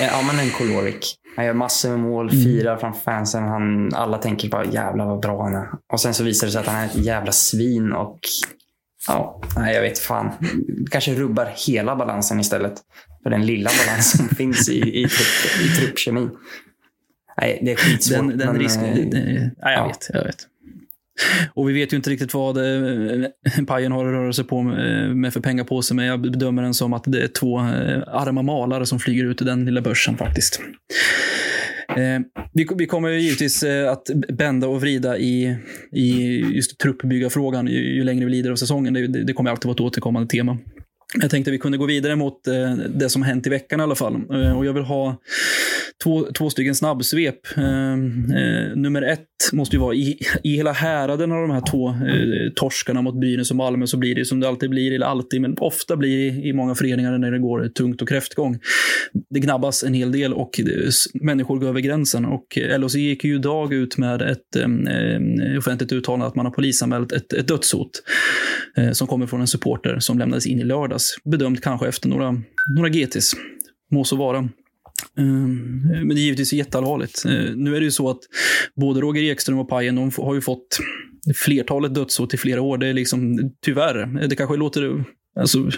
ja men en Kolorik. Han gör massor med mål, firar framför fansen. Han, alla tänker bara jävlar vad bra han är. Och sen så visar det sig att han är ett jävla svin och ja, nej jag vet fan. Kanske rubbar hela balansen istället. För den lilla balans som finns i, i, trupp, i truppkemin. Nej, det är skitsvårt. Den, den men, risken... eh, det- ja, jag ja. vet. Jag vet. Och vi vet ju inte riktigt vad eh, Pajen har att röra sig på med, med för pengapåse, men jag bedömer den som att det är två eh, arma malare som flyger ut i den lilla börsen faktiskt. Eh, vi, vi kommer ju givetvis eh, att bända och vrida i, i just truppbyggarfrågan ju, ju längre vi lider av säsongen. Det, det, det kommer alltid vara ett återkommande tema. Jag tänkte vi kunde gå vidare mot eh, det som hänt i veckan i alla fall. Eh, och jag vill ha två, två stycken snabbsvep. Eh, eh, nummer ett måste ju vara i, i hela häraden av de här två eh, torskarna mot Brynäs och Malmö så blir det som det alltid blir, eller alltid, men ofta blir det i många föreningar när det går tungt och kräftgång. Det gnabbas en hel del och människor går över gränsen. Och eh, LHC gick ju idag ut med ett eh, eh, offentligt uttalande att man har polisanmält ett, ett dödshot eh, som kommer från en supporter som lämnades in i lördags. Bedömt kanske efter några, några GTs. Må så vara. Ehm, men det är givetvis jätteallvarligt. Ehm, nu är det ju så att både Roger Ekström och Pajen de har ju fått flertalet dödsåt i flera år. Det är liksom, tyvärr, det kanske låter alltså,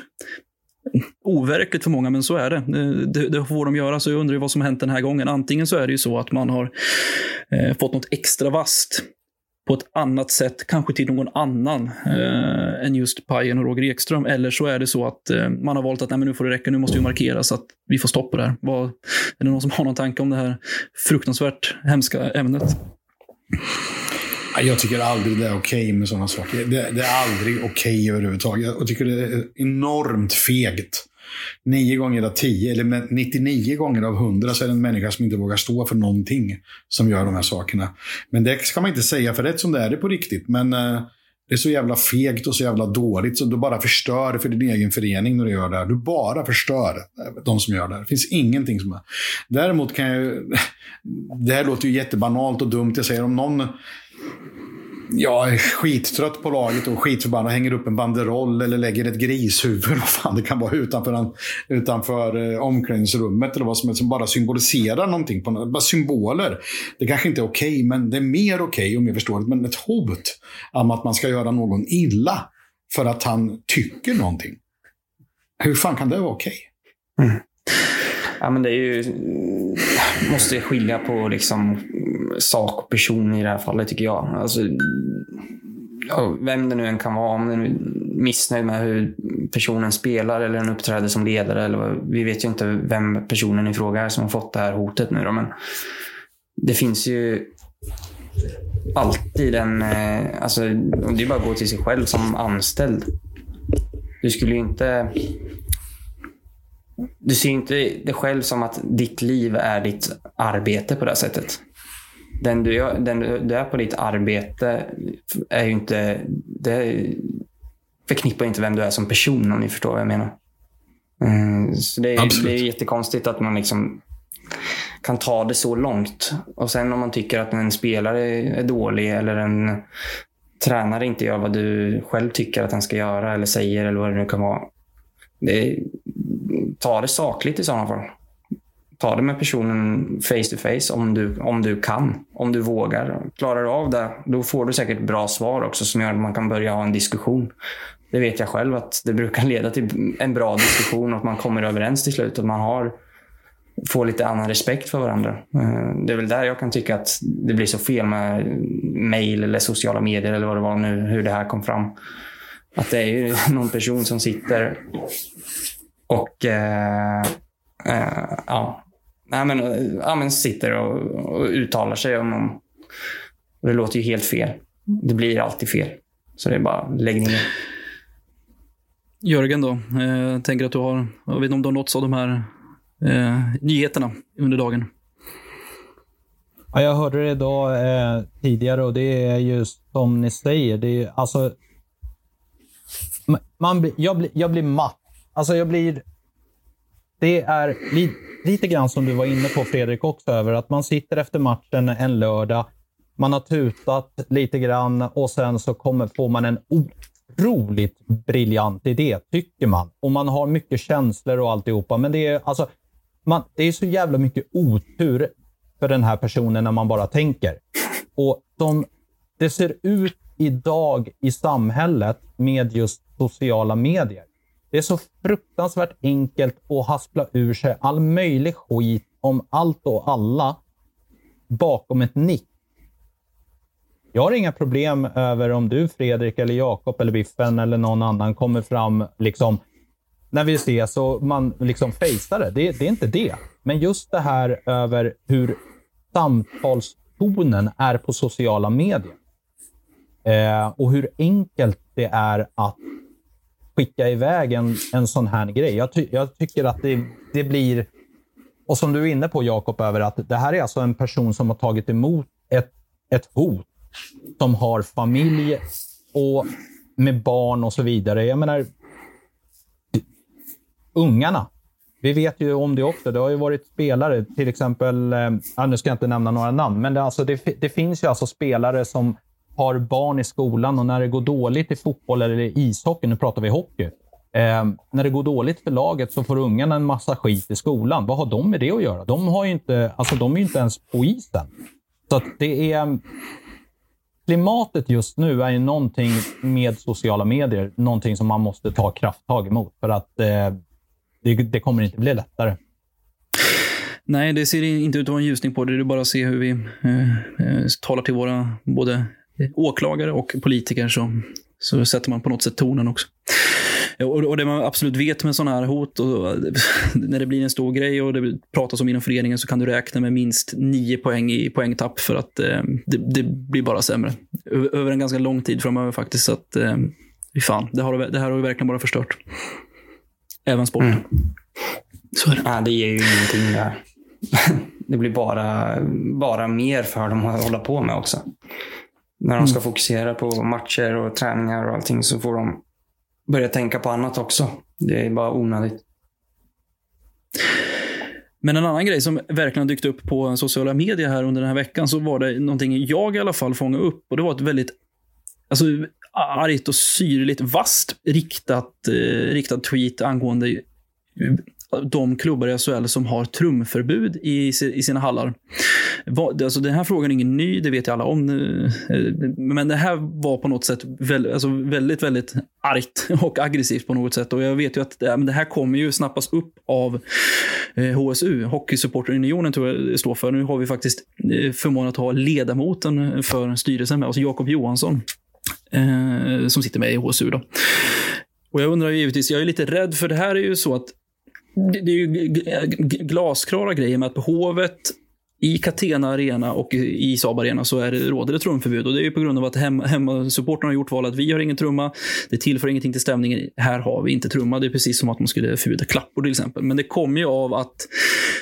overkligt för många, men så är det. Ehm, det. Det får de göra, så jag undrar ju vad som har hänt den här gången. Antingen så är det ju så att man har eh, fått något extra vasst på ett annat sätt, kanske till någon annan eh, än just Pajen och Roger Ekström. Eller så är det så att eh, man har valt att Nej, men nu får det räcka, nu måste vi markera så att vi får stopp på det här. Vad, är det någon som har någon tanke om det här fruktansvärt hemska ämnet? Jag tycker aldrig det är okej okay med sådana saker. Det, det, är aldrig okej okay överhuvudtaget. Jag tycker det är enormt fegt. 9 gånger av 10, eller 99 gånger av hundra, så är det en människa som inte vågar stå för någonting som gör de här sakerna. Men det ska man inte säga, för rätt som det är det på riktigt. Men eh, det är så jävla fegt och så jävla dåligt, så du bara förstör för din egen förening när du gör det här. Du bara förstör de som gör det här. Det finns ingenting som är... Däremot kan jag... Det här låter ju jättebanalt och dumt. Jag säger om någon jag är skittrött på laget och skitförbannad och hänger upp en banderoll eller lägger ett grishuvud, vad fan det kan vara, utanför, utanför eh, omklädningsrummet eller vad som helst, som bara symboliserar någonting. På, bara symboler. Det kanske inte är okej, okay, men det är mer okej okay, om jag förstår det. Men ett hot om att man ska göra någon illa för att han tycker någonting. Hur fan kan det vara okej? Okay? Mm. Ja, men det är ju... Mm, måste skilja på liksom sak och person i det här fallet tycker jag. Alltså, vem det nu än kan vara, om den är missnöjd med hur personen spelar eller den uppträder som ledare. Eller vi vet ju inte vem personen i fråga är som har fått det här hotet nu. Då, men det finns ju alltid en... Eh, alltså, det är bara att gå till sig själv som anställd. Du skulle ju inte... Du ser inte det själv som att ditt liv är ditt arbete på det här sättet den du, är, den du är på ditt arbete är ju inte... Det förknippar inte vem du är som person om ni förstår vad jag menar. Mm, så det är, det är jättekonstigt att man liksom kan ta det så långt. Och sen om man tycker att en spelare är dålig eller en tränare inte gör vad du själv tycker att han ska göra eller säger eller vad det nu kan vara. Det, ta det sakligt i sådana fall ta det med personen face to face om du, om du kan. Om du vågar. Klarar du av det, då får du säkert bra svar också som gör att man kan börja ha en diskussion. Det vet jag själv att det brukar leda till en bra diskussion och att man kommer överens till slut. Att man har, får lite annan respekt för varandra. Eh, det är väl där jag kan tycka att det blir så fel med mail eller sociala medier eller vad det var nu, hur det här kom fram. Att det är ju någon person som sitter och eh, eh, ja, nej, men, ja, men sitter och, och uttalar sig om dem. det låter ju helt fel. Det blir alltid fel. Så det är bara lägg ner. Jörgen då, eh, tänker att du har, jag vet inte om du har nåtts av de här eh, nyheterna under dagen? Ja, jag hörde det idag eh, tidigare och det är just som ni säger. Det är, alltså, man, jag, blir, jag blir matt. Alltså jag blir det är li lite grann som du var inne på Fredrik också, över att man sitter efter matchen en lördag, man har tutat lite grann och sen så kommer, får man en otroligt briljant idé, tycker man. Och man har mycket känslor och alltihopa, men det är, alltså, man, det är så jävla mycket otur för den här personen när man bara tänker. Och de, det ser ut idag i samhället med just sociala medier det är så fruktansvärt enkelt att haspla ur sig all möjlig skit om allt och alla bakom ett nick. Jag har inga problem över om du, Fredrik, eller Jakob, eller Biffen eller någon annan kommer fram liksom, när vi ses och man liksom fejsar det. det. Det är inte det. Men just det här över hur samtalstonen är på sociala medier. Eh, och hur enkelt det är att skicka iväg en, en sån här grej. Jag, ty jag tycker att det, det blir, och som du är inne på Jakob, över att det här är alltså en person som har tagit emot ett, ett hot, som har familj och med barn och så vidare. Jag menar, ungarna. Vi vet ju om det också. Det har ju varit spelare, till exempel, eh, nu ska jag inte nämna några namn, men det, alltså, det, det finns ju alltså spelare som har barn i skolan och när det går dåligt i fotboll eller ishockey, nu pratar vi hockey. Eh, när det går dåligt för laget så får ungarna en massa skit i skolan. Vad har de med det att göra? De, har inte, alltså, de är ju inte ens på isen. Så att det är... Mm, klimatet just nu är ju någonting med sociala medier, någonting som man måste ta krafttag emot. För att eh, det, det kommer inte bli lättare. Nej, det ser inte ut att vara en ljusning på det. Det är bara att se hur vi eh, eh talar till våra både åklagare och politiker så, så sätter man på något sätt tonen också. Och, och det man absolut vet med sådana här hot, och, när det blir en stor grej och det pratas om inom föreningen så kan du räkna med minst nio poäng i poängtapp för att eh, det, det, blir bara sämre. Över, en ganska lång tid framöver faktiskt. Så att, eh, fan, det, har, det här har ju verkligen bara förstört. Även sporten. Mm. Så är det. Ja, det ger ju ingenting där. det blir bara, bara mer för dem att hålla på med också. När de ska mm. fokusera på matcher och träningar och allting så får de börja tänka på annat också. Det är bara onödigt. Men en annan grej som verkligen dykt upp på sociala medier här under den här veckan så var det någonting jag i alla fall fångade upp och det var ett väldigt alltså, argt och syrligt vasst riktat, eh, riktat tweet angående de klubbar i SHL som har trumförbud i, i sina hallar. Alltså, den här frågan är ingen ny, det vet ju alla om. Eh, men det här var på något sätt väldigt, alltså väldigt, väldigt argt och aggressivt på något sätt. Och jag vet ju att det här kommer ju snappas upp av eh, HSU, Hockeysupporterunionen tror jag det står för. Nu har vi faktiskt eh, förmånen att ha ledamoten för styrelsen med oss, Jakob Johansson, eh, som sitter med i HSU. Då. Och jag undrar givetvis, jag är lite rädd för det här är ju så att det, det är ju glasklara grejer med att på Hovet i Catena Arena och i Saab Arena så är det, råder det trumförbud. Och det är ju på grund av att hem, hemmasupportrarna har gjort valet att vi har ingen trumma. Det tillför ingenting till stämningen. Här har vi inte trumma. Det är precis som att man skulle förbjuda klappor till exempel. Men det kommer ju av att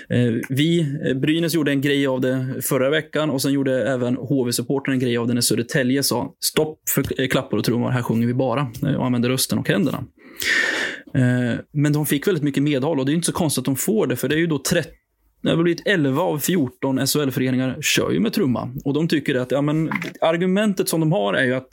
eh, vi, eh, Brynäs gjorde en grej av det förra veckan och sen gjorde även HV-supportrarna en grej av det när Södertälje sa stopp för eh, klappor och trummor. Här sjunger vi bara eh, och använder rösten och händerna. Eh, men de fick väldigt mycket medhåll och det är inte så konstigt att de får det, för det är ju då 30 det har blivit 11 av 14 SHL-föreningar kör ju med trumma. Och de tycker att, ja men argumentet som de har är ju att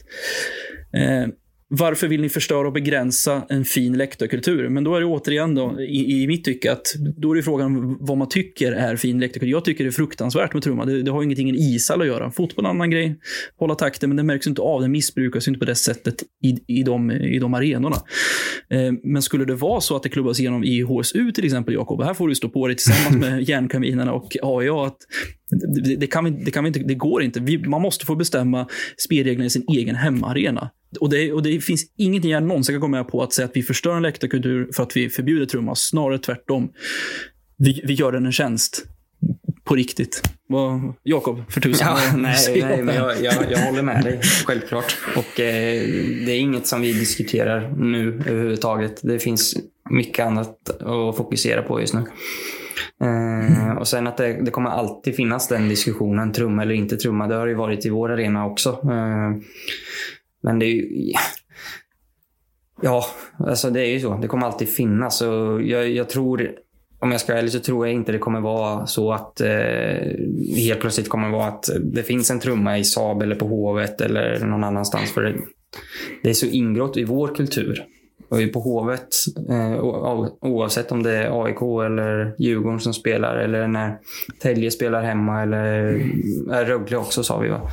eh, varför vill ni förstöra och begränsa en fin läktarkultur? Men då är det återigen då, i, i mitt tycke att då är det frågan vad man tycker är fin läktarkultur. Jag tycker det är fruktansvärt med trumma. Det, det har ingenting med ishall att göra. Fotboll är en annan grej. Hålla takten, men det märks inte av. Det missbrukas inte på det sättet i, i, de, i de arenorna. Eh, men skulle det vara så att det klubbas igenom i HSU till exempel, Jakob, här får du stå på dig tillsammans med järnkaminerna och AIA, att det, det, kan vi, det, kan vi inte, det går inte. Vi, man måste få bestämma spelreglerna i sin egen hemmaarena. Och det, och det finns ingenting jag någonsin kan komma med på att säga att vi förstör en läktarkultur för att vi förbjuder trumma. Snarare tvärtom. Vi, vi gör den en tjänst. På riktigt. Jakob, för tusan. Ja, nej, nej, men jag, jag, jag, håller med dig, självklart. Och eh, Det är inget som vi diskuterar nu överhuvudtaget. Det finns mycket annat att fokusera på just nu. Mm. och sen att det, det, kommer alltid finnas den diskussionen, trumma eller inte trumma. Det har ju varit i vår arena också. Eh, men det är ju... Ja, alltså det är ju så. Det kommer alltid finnas. Och jag, jag tror, om jag ska vara ärlig, så tror jag inte det kommer vara så att eh, helt plötsligt kommer vara att det finns en trumma i Saab eller på Hovet eller någon annanstans. För det, det är så ingrått i vår kultur. Och på Hovet, eh, oavsett om det är AIK eller Djurgården som spelar eller när Tälje spelar hemma eller äh, Rögle också sa vi va.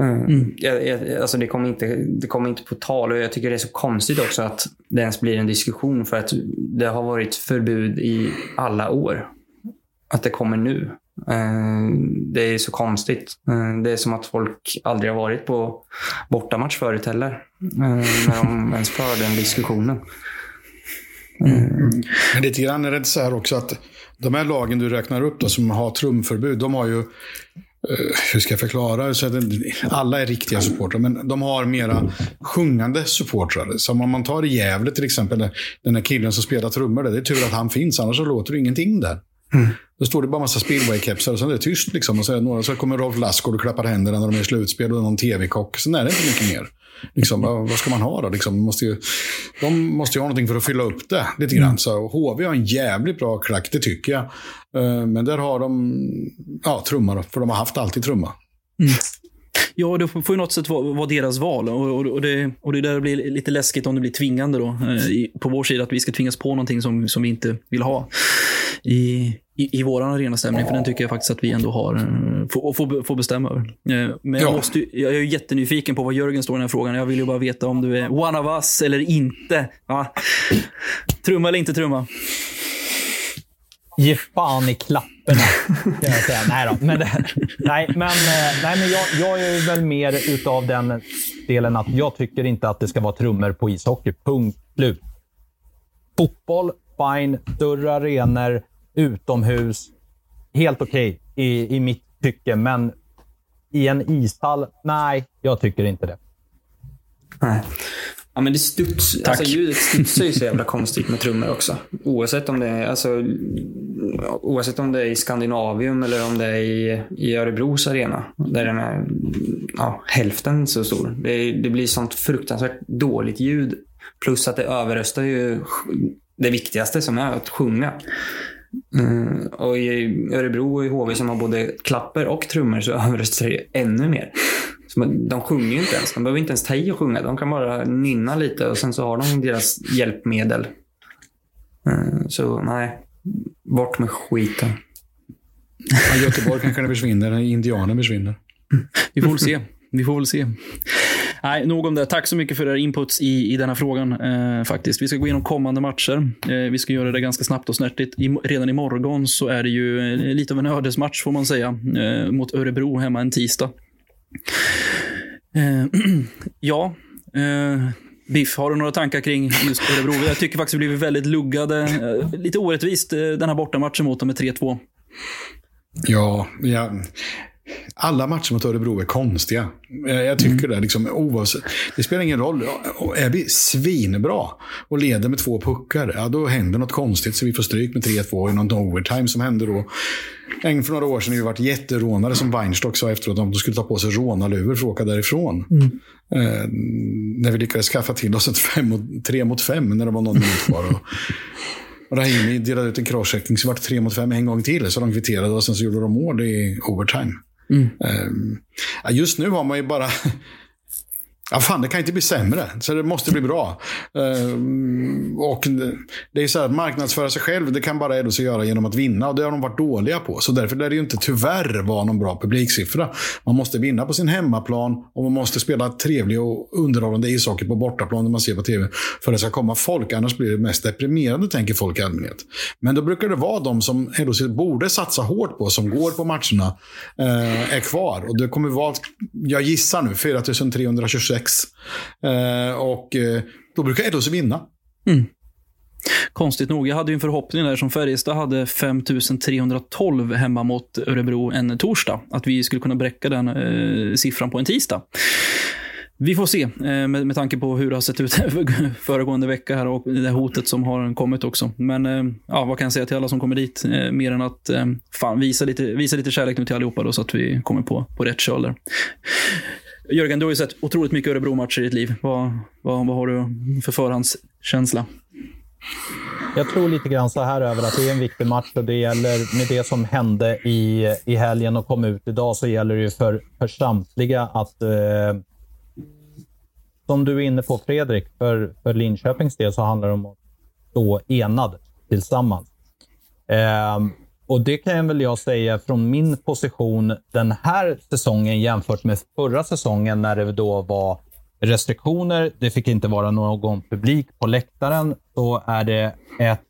Mm. mm. Jag, jag, alltså det, kommer inte, det kommer inte på tal och jag tycker det är så konstigt också att det ens blir en diskussion för att det har varit förbud i alla år. Att det kommer nu. Eh, det är så konstigt. Eh, det är som att folk aldrig har varit på bortamatch förut heller. Eh, när de ens för den diskussionen. Mm. Men lite grann är det så här också att de här lagen du räknar upp då, som har trumförbud, de har ju hur ska jag förklara? Så att alla är riktiga supportrar, men de har mera sjungande supportrar. Som om man tar i Gävle till exempel, den här killen som spelar trummor där. Det är tur att han finns, annars så låter det ingenting där. Mm. Då står det bara massa speedway-kepsar och sen är det tyst. Liksom. Och så, några, så kommer Rolf Lassgård och klappar händerna när de är i slutspel och någon tv-kock. Sen är det inte mycket mer. Liksom, vad, vad, ska man ha då? Liksom, måste ju, de måste ju ha någonting för att fylla upp det lite grann. Mm. Så HV har en jävligt bra klack, det tycker jag. Uh, men där har de ja, trumma, då, för de har haft alltid trumma. Mm. Ja, det får ju något sätt vara, vara deras val. Och, och, och, det, och det där blir lite läskigt om det blir tvingande då, eh, på vår sida. Att vi ska tvingas på någonting som, som vi inte vill ha i, i, i vår arenastämning. För den tycker jag faktiskt att vi ändå har, eh, får, får, får bestämma över. Eh, men jag, måste, jag är jättenyfiken på vad Jörgen står i den här frågan. Jag vill ju bara veta om du är one of us eller inte. Ja. Trumma eller inte trumma? Ge fan i klapporna, kan jag säga. Nej då. Men, nej, men, eh, nej, men jag, jag är väl mer utav den delen att jag tycker inte att det ska vara trummor på ishockey. Punkt slut. Fotboll, fine. Större arenor, utomhus. Helt okej okay, i, i mitt tycke, men i en ishall? Nej, jag tycker inte det. Nej. Ja, men det studs, alltså, ljudet studsar ju så jävla konstigt med trummor också. Oavsett om det är, alltså, oavsett om det är i Skandinavium eller om det är i, i Örebros arena. Där den är ja, hälften så stor. Det, det blir sånt fruktansvärt dåligt ljud. Plus att det överröstar ju det viktigaste som är att sjunga. Mm, och i Örebro och i HV som har både klapper och trummor så överröstar det ännu mer. Så de sjunger ju inte ens. De behöver inte ens ta i och sjunga. De kan bara nynna lite och sen så har de deras hjälpmedel. Mm, så nej, bort med skiten. Ja, Göteborg kanske det försvinner. Indianen försvinner. Vi får väl se. Vi får väl se. Nej, nog om det. Tack så mycket för era inputs i, i denna frågan. Eh, faktiskt. Vi ska gå igenom kommande matcher. Eh, vi ska göra det ganska snabbt och snärtigt. I, redan imorgon så är det ju eh, lite av en ödesmatch får man säga. Eh, mot Örebro hemma en tisdag. Eh, ja, eh, Biff, har du några tankar kring just Örebro? Jag tycker faktiskt vi blivit väldigt luggade. Eh, lite orättvist eh, den här bortamatchen mot dem med 3-2. Ja, ja, alla matcher mot Örebro är konstiga. Jag tycker mm. det. Liksom, oavsett, det spelar ingen roll. Är vi svinbra och leder med två puckar, ja, då händer något konstigt så vi får stryk med 3-2 i någon overtime som hände då. En för några år sedan har vi varit jätterånare som Weinstock sa efteråt. Om de skulle ta på sig rånarluvor för att åka därifrån. Mm. Eh, när vi lyckades skaffa till oss ett fem mot, tre mot fem när det var någon minut kvar. Rahimi delade ut en crosscheckning så var det tre mot fem en gång till. Så de kvitterade och sen så gjorde de mål i overtime. Mm. Ehm, just nu har man ju bara Ja, fan, det kan inte bli sämre. Så det måste bli bra. Uh, och det är så här, marknadsföra sig själv, det kan bara LHC göra genom att vinna. Och det har de varit dåliga på. Så därför lär det ju inte tyvärr vara någon bra publiksiffra. Man måste vinna på sin hemmaplan och man måste spela trevlig och underhållande ishockey på bortaplan när man ser på tv. För att det ska komma folk. Annars blir det mest deprimerande, tänker folk i allmänhet. Men då brukar det vara de som LHC borde satsa hårt på, som går på matcherna, uh, är kvar. Och det kommer vara, jag gissar nu, 4326 sex. Eh, och eh, då brukar Eddos vinna. Mm. Konstigt nog. Jag hade ju en förhoppning där som Färjestad hade 5312 hemma mot Örebro en torsdag. Att vi skulle kunna bräcka den eh, siffran på en tisdag. Vi får se, eh, med, med tanke på hur det har sett ut föregående vecka här och det hotet som har kommit också. Men eh, ja, vad kan jag säga till alla som kommer dit? Eh, mer än att eh, fan, visa, lite, visa lite kärlek nu till allihopa då, så att vi kommer på, på rätt köl där. Jörgen, du har ju sett otroligt mycket Örebro-matcher i ditt liv. Vad, vad, vad har du för förhandskänsla? Jag tror lite grann så här över att det är en viktig match och det gäller med det som hände i, i helgen och kom ut idag så gäller det ju för, för samtliga att eh, som du är inne på Fredrik, för, för Linköpings del så handlar det om att stå enad tillsammans. Eh, och det kan väl jag säga från min position den här säsongen jämfört med förra säsongen när det då var restriktioner. Det fick inte vara någon publik på läktaren. Så är det ett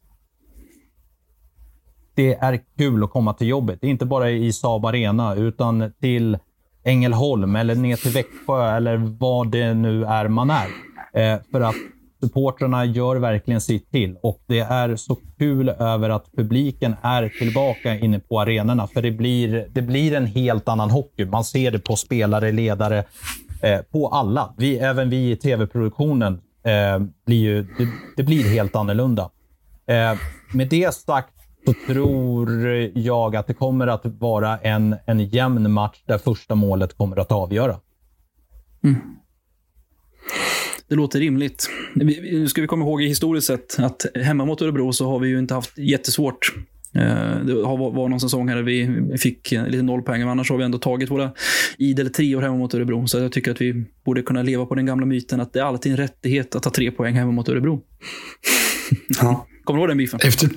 det är kul att komma till jobbet. Inte bara i Saab Arena, utan till Ängelholm eller ner till Växjö eller vad det nu är man är. Eh, för att supportrarna gör verkligen sitt till och det är så kul över att publiken är tillbaka inne på arenorna. För det blir, det blir en helt annan hockey. Man ser det på spelare, ledare, eh, på alla. Vi, även vi i tv-produktionen eh, blir ju, det, det, blir helt annorlunda. Eh, med det sagt så tror jag att det kommer att vara en, en jämn match där första målet kommer att avgöra. Mm. Det låter rimligt. Nu ska vi komma ihåg historiskt sett att hemma mot Örebro så har vi ju inte haft jättesvårt. Eh, det var någon säsong här där vi fick lite nollpoäng, men annars har vi ändå tagit våra idel treor hemma mot Örebro. Så jag tycker att vi borde kunna leva på den gamla myten att det är alltid en rättighet att ta tre poäng hemma mot Örebro. Ja. Kommer du ihåg den biffen? Efter,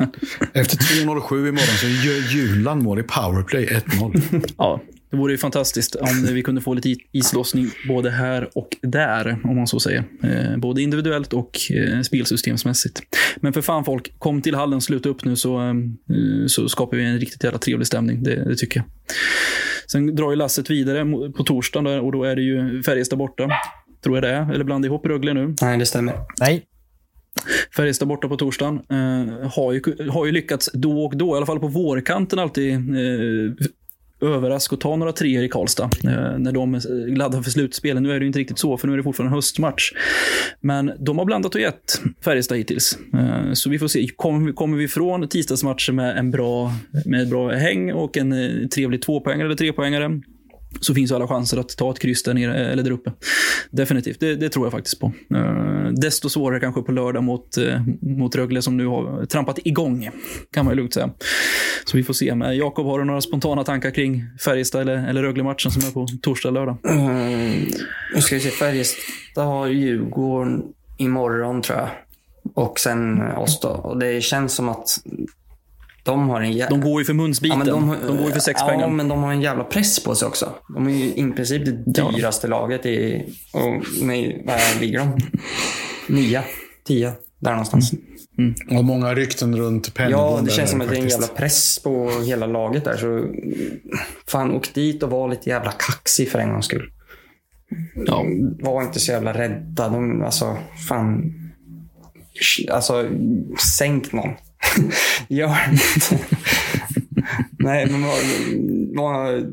efter 3.07 imorgon så gör Julan mål i powerplay 1-0. ja, Det vore ju fantastiskt om vi kunde få lite islossning både här och där, om man så säger. Eh, både individuellt och eh, spelsystemsmässigt. Men för fan folk, kom till hallen, sluta upp nu så, eh, så skapar vi en riktigt jävla trevlig stämning. Det, det tycker jag. Sen drar ju lasset vidare på torsdagen där, och då är det ju Färjestad borta. Tror jag det är. Eller blandar ihop Rögle nu. Nej, det stämmer. Nej, Färjestad borta på torsdagen. Eh, har, ju, har ju lyckats då och då, i alla fall på vårkanten, alltid eh, överraska och ta några treor i Karlstad eh, när de eh, laddar för slutspelen. Nu är det inte riktigt så, för nu är det fortfarande höstmatch. Men de har blandat och gett Färjestad hittills. Eh, så vi får se. Kommer, vi från tisdagsmatchen med en bra, med ett bra häng och en trevlig tvåpoängare eller trepoängare så finns alla chanser att ta ett kryss där nere, eller där uppe. Definitivt, det, det tror jag faktiskt på. Uh, desto svårare kanske på lördag mot, uh, mot Rögle som nu har trampat igång, kan man ju lugnt säga. Så vi får se. Men Jakob, har du några spontana tankar kring Färjestad eller, eller Rögle-matchen som är på torsdag och lördag? Mm, nu ska vi se, Färjestad har Djurgården imorgon tror jag. Och sen oss då. Och det känns som att de har en jävla... De går ju för munsbiten. Ja, de, de, går ju för sex ja, men de har en jävla press på sig också. De är ju i princip det dyraste ja. laget i... Och med, vad ligger de? Nia? Tio? Där någonstans. Mm. Och många rykten runt Pennybond. Ja, det känns som att det är en jävla press på hela laget där. Så fan, åk dit och var lite jävla kaxig för en gångs skull. Ja. Var inte så jävla rädda. De, alltså, fan. Alltså, sänk någon. Gör inte. Nej, men var,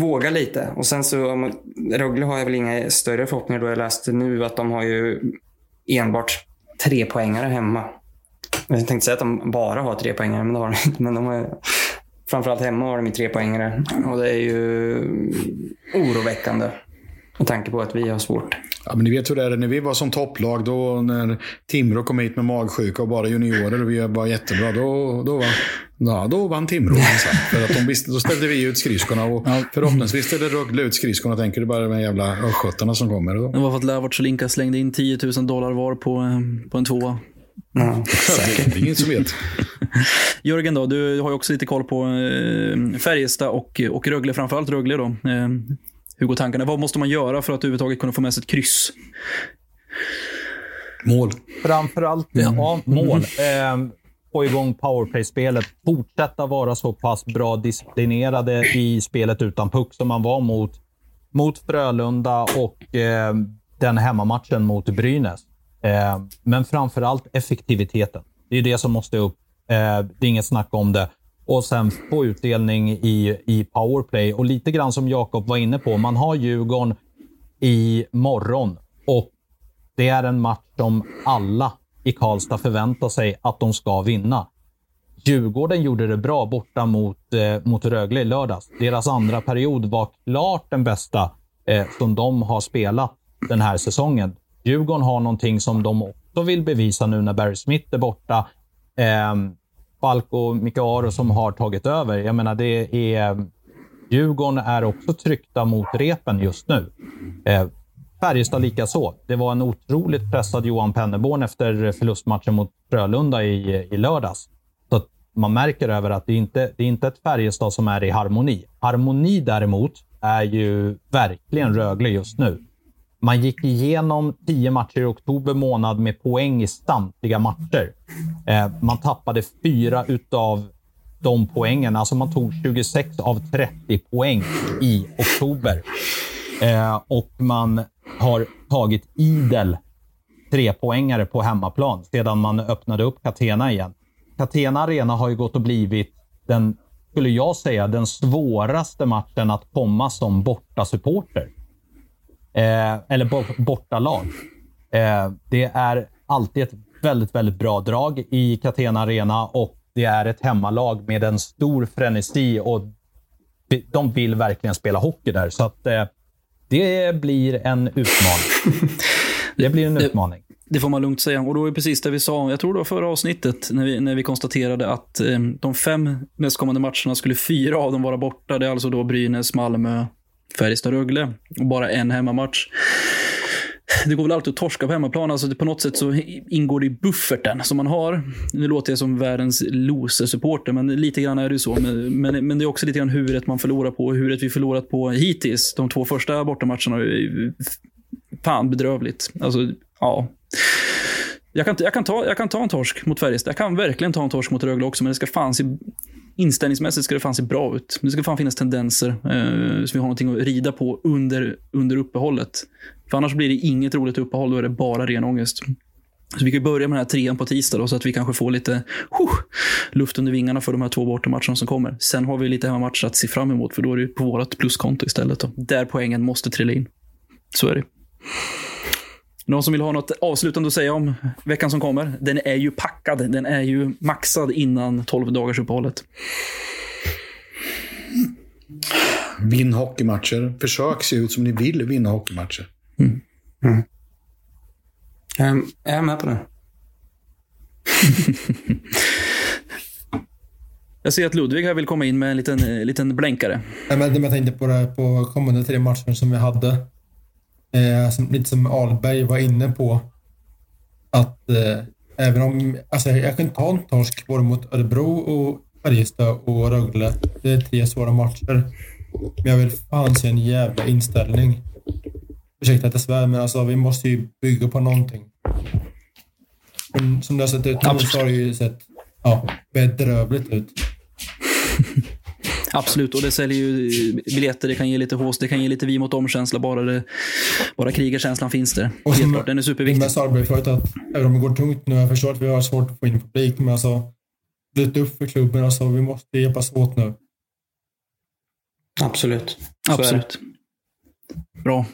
våga lite. Och sen så, Rögle har jag väl inga större förhoppningar då. Jag läste nu att de har ju enbart tre poängare hemma. Jag tänkte säga att de bara har tre poängare, men det har de inte. Men de har, framförallt hemma har de ju tre poängare. Och det är ju oroväckande. Med tanke på att vi har svårt. Ja, men ni vet hur det är. När vi var som topplag, då när Timrå kom hit med magsjuka och bara juniorer och vi var jättebra, då, då, var, ja, då vann Timrå. För att de visste, då ställde vi ut skridskorna och förhoppningsvis ställde Rögle ut skridskorna. Tänker du bara de jävla östgötarna som kommer. Då. Det var för att Levert och Linka slängde in 10 000 dollar var på, på en tvåa. Ja, säkert. Det är ingen som vet. Jörgen, då, du har ju också lite koll på eh, Färjestad och, och Rögle, framförallt Rögle. Då. Eh, hur går tankarna? Vad måste man göra för att överhuvudtaget kunna få med sig ett kryss? Mål. Framförallt, mm. ja, mål. Eh, få igång powerplay-spelet. Fortsätta vara så pass bra disciplinerade i spelet utan puck som man var mot, mot Frölunda och eh, den hemmamatchen mot Brynäs. Eh, men framförallt effektiviteten. Det är det som måste upp. Eh, det är inget snack om det och sen få utdelning i, i powerplay. Och lite grann som Jakob var inne på, man har Djurgården i morgon och det är en match som alla i Karlstad förväntar sig att de ska vinna. Djurgården gjorde det bra borta mot, eh, mot Rögle i lördags. Deras andra period var klart den bästa eh, som de har spelat den här säsongen. Djurgården har någonting som de också vill bevisa nu när Barry Smith är borta. Eh, Falk och Micke Aro som har tagit över. Jag menar, det är... Djurgården är också tryckta mot repen just nu. Eh, Färjestad likaså. Det var en otroligt pressad Johan Penneborn efter förlustmatchen mot Frölunda i, i lördags. Så man märker över att det inte det är inte ett Färjestad som är i harmoni. Harmoni däremot är ju verkligen Rögle just nu. Man gick igenom tio matcher i oktober månad med poäng i samtliga matcher. Eh, man tappade fyra utav de poängen. Alltså man tog 26 av 30 poäng i oktober. Eh, och man har tagit idel trepoängare på hemmaplan sedan man öppnade upp Catena igen. Catena Arena har ju gått och blivit den, skulle jag säga, den svåraste matchen att komma som bortasupporter. Eh, eller bortalag. Eh, det är alltid ett väldigt, väldigt bra drag i Catena Arena och det är ett hemmalag med en stor frenesi och de vill verkligen spela hockey där. Så att eh, det blir en utmaning. Det blir en utmaning. Det får man lugnt säga. Och då är precis det vi sa, jag tror det var förra avsnittet, när vi, när vi konstaterade att eh, de fem nästkommande matcherna skulle fyra av dem vara borta. Det är alltså då Brynäs, Malmö, Färjestad-Rögle och bara en hemmamatch. det går väl alltid att torska på hemmaplan. Alltså, på något sätt så ingår det i bufferten som man har. Nu låter jag som världens loser-supporter, men lite grann är det ju så. Men, men, men, det är också lite grann huvudet man förlorar på, huvudet vi förlorat på hittills. De två första bortamatcherna är fan bedrövligt. Alltså, ja. Jag kan, jag, kan ta, jag kan ta en torsk mot Färjestad. Jag kan verkligen ta en torsk mot Rögle också, men det ska fan se, inställningsmässigt ska det fan se bra ut. Det ska fan finnas tendenser eh, så vi har någonting att rida på under, under uppehållet. För annars blir det inget roligt uppehåll, då är det bara ren ångest. Så vi kan börja med den här trean på tisdag då, så att vi kanske får lite huh, luft under vingarna för de här två bortamatcherna som kommer. Sen har vi lite hemmamatcher att se fram emot, för då är det på vårt pluskonto istället. Då. Där poängen måste trilla in. Så är det. Någon som vill ha något avslutande att säga om veckan som kommer? Den är ju packad. Den är ju maxad innan 12 dagars uppehållet. Vinn hockeymatcher. Försök se ut som ni vill vinna hockeymatcher. Mm. Mm. Jag är med på det. Jag ser att Ludvig här vill komma in med en liten, liten blänkare. Jag tänkte på det här på kommande tre matcher som vi hade. Eh, som, lite som Alberg var inne på. Att eh, även om... Alltså jag kan ta en torsk både mot Örebro och Färjestad och Rögle. Det är tre svåra matcher. Men jag vill fan se en jävla inställning. Ursäkta att jag svär, men alltså vi måste ju bygga på någonting. Men som det har sett ut nu så har det ju sett ja, bedrövligt ut. Absolut, och det säljer ju biljetter, det kan ge lite hås, det kan ge lite vi mot omkänsla bara, det, bara krigarkänslan finns där. Och som, klart, den är superviktig. Jag sa förut att även om det går tungt nu, jag förstår att vi har svårt att få in publik, men alltså det upp för klubben, alltså vi måste hjälpas åt nu. Absolut. Så Absolut. Bra.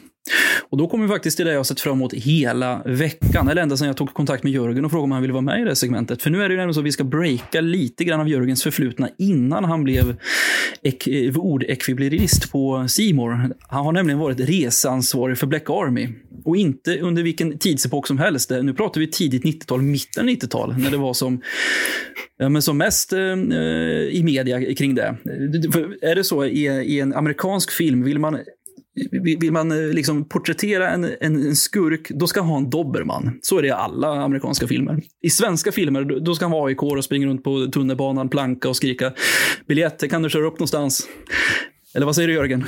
Och då kommer vi faktiskt till det jag har sett fram emot hela veckan. Eller ända sedan jag tog kontakt med Jörgen och frågade om han ville vara med i det segmentet. För nu är det ju nämligen så att vi ska breaka lite grann av Jörgens förflutna innan han blev ek eh, ordekviblerist på Simor. Han har nämligen varit reseansvarig för Black Army. Och inte under vilken tidsepok som helst. Nu pratar vi tidigt 90-tal, mitten 90-tal, när det var som, ja, men som mest eh, eh, i media kring det. För är det så i, i en amerikansk film, vill man vill man eh, liksom porträttera en, en, en, skurk, då ska han ha en dobermann. Så är det i alla amerikanska filmer. I svenska filmer, då ska han vara AIK och springa runt på tunnelbanan, planka och skrika biljetter kan du köra upp någonstans. Eller vad säger du Jörgen?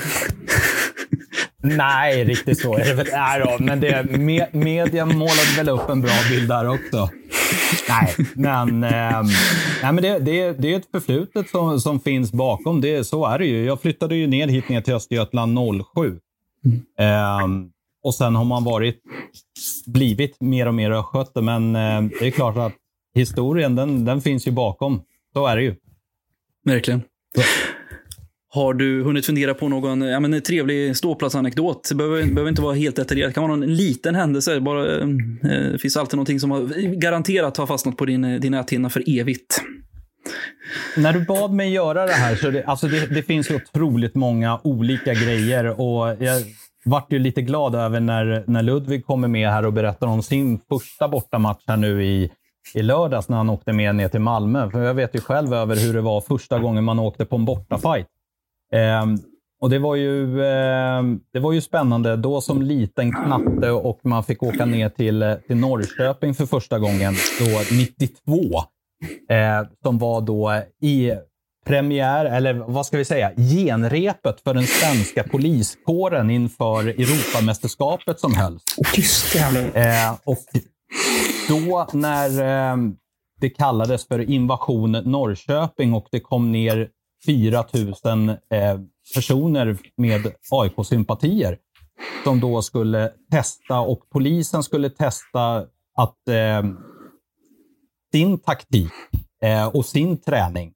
Nej, riktigt så är det väl. Nej då, men det, me, media målade väl upp en bra bild där också. Nej, men, eh, nej, men det, det, det är ett förflutet som, som finns bakom. Det, så är det ju. Jag flyttade ju ner hit ner till Östergötland 07. Mm. Eh, och sen har man varit, blivit mer och mer östgöte. Men eh, det är klart att historien, den, den finns ju bakom. Så är det ju. Verkligen. Så. Har du hunnit fundera på någon ja, men, trevlig ståplatsanekdot? Det behöver, behöver inte vara helt detaljerat. Det kan vara någon liten händelse. Bara, eh, det finns alltid någonting som har, garanterat har fastnat på din, din näthinna för evigt. När du bad mig göra det här, så det, alltså det, det finns otroligt många olika grejer. Och jag vart ju lite glad över när, när Ludvig kommer med här och berättar om sin första bortamatch här nu i, i lördags när han åkte med ner till Malmö. För jag vet ju själv över hur det var första gången man åkte på en bortafight. Eh, och det var, ju, eh, det var ju spännande då som liten knatte och man fick åka ner till, till Norrköping för första gången, då 92. Eh, som var då i premiär, eller vad ska vi säga, genrepet för den svenska poliskåren inför Europamästerskapet som hölls. Eh, och då när eh, det kallades för invasion Norrköping och det kom ner 4 000 eh, personer med AIK-sympatier som då skulle testa och polisen skulle testa att eh, sin taktik eh, och sin träning.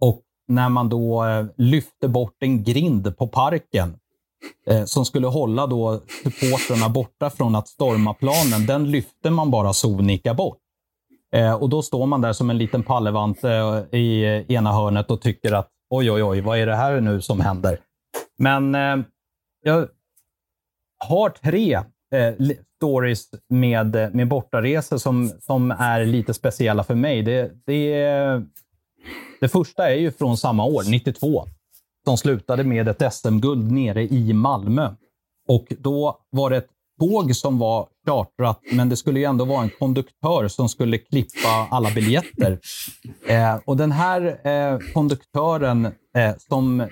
Och när man då eh, lyfte bort en grind på parken eh, som skulle hålla då supportrarna borta från att storma planen, den lyfte man bara sonika bort. Eh, och då står man där som en liten pallevante eh, i eh, ena hörnet och tycker att oj, oj, oj, vad är det här nu som händer? Men eh, jag har tre eh, stories med, eh, med bortaresor som, som är lite speciella för mig. Det, det, det första är ju från samma år, 92, som slutade med ett SM-guld nere i Malmö. Och då var det ett tåg som var chartrat, men det skulle ju ändå vara en konduktör som skulle klippa alla biljetter. Eh, och den här eh, konduktören eh, som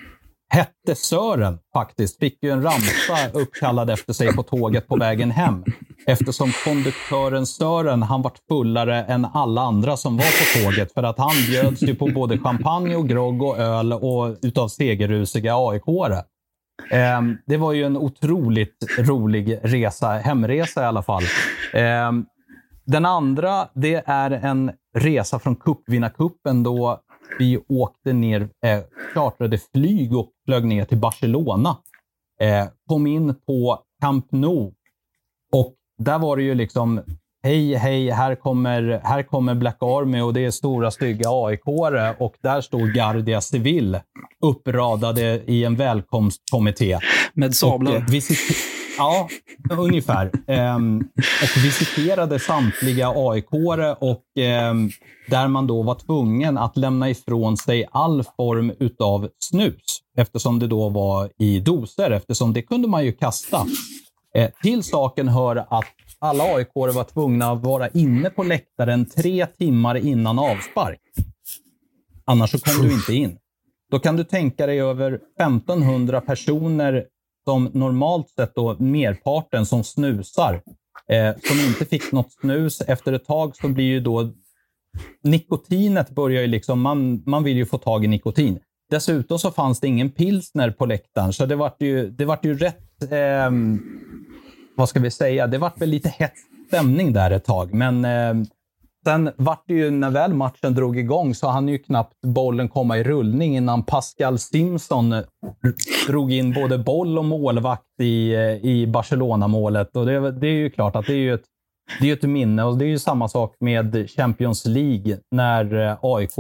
hette Sören faktiskt, fick ju en ramsa uppkallad efter sig på tåget på vägen hem. Eftersom konduktören Sören, han vart fullare än alla andra som var på tåget. För att han bjöds ju på både champagne och grogg och öl och utav segerrusiga AIK-are. Eh, det var ju en otroligt rolig resa, hemresa i alla fall. Eh, den andra, det är en resa från cupvinnarcupen då vi åkte ner, eh, chartrade flyg och flög ner till Barcelona. Eh, kom in på Camp Nou och där var det ju liksom Hej, hej, här kommer, här kommer Black Army och det är stora stygga aik och där stod Guardia Civil uppradade i en välkomstkommitté. Med sablar? Eh, Ja, ungefär. Um, och visiterade samtliga aik och um, där man då var tvungen att lämna ifrån sig all form utav snus eftersom det då var i doser, eftersom det kunde man ju kasta. Eh, till saken hör att alla aik var tvungna att vara inne på läktaren tre timmar innan avspark. Annars så kom du inte in. Då kan du tänka dig över 1500 personer som normalt sett då merparten som snusar, eh, som inte fick något snus. Efter ett tag så blir ju då nikotinet börjar ju liksom, man, man vill ju få tag i nikotin. Dessutom så fanns det ingen pilsner på läktaren, så det vart ju, det vart ju rätt, eh, vad ska vi säga, det vart väl lite hett stämning där ett tag. Men eh, Sen vart det ju, när väl matchen drog igång, så hann ju knappt bollen komma i rullning innan Pascal Simpson eh, drog in både boll och målvakt i, eh, i Barcelona-målet. Och det, det, är ju klart att det är ju ett, det är ett minne. Och det är ju samma sak med Champions League, när eh, AIK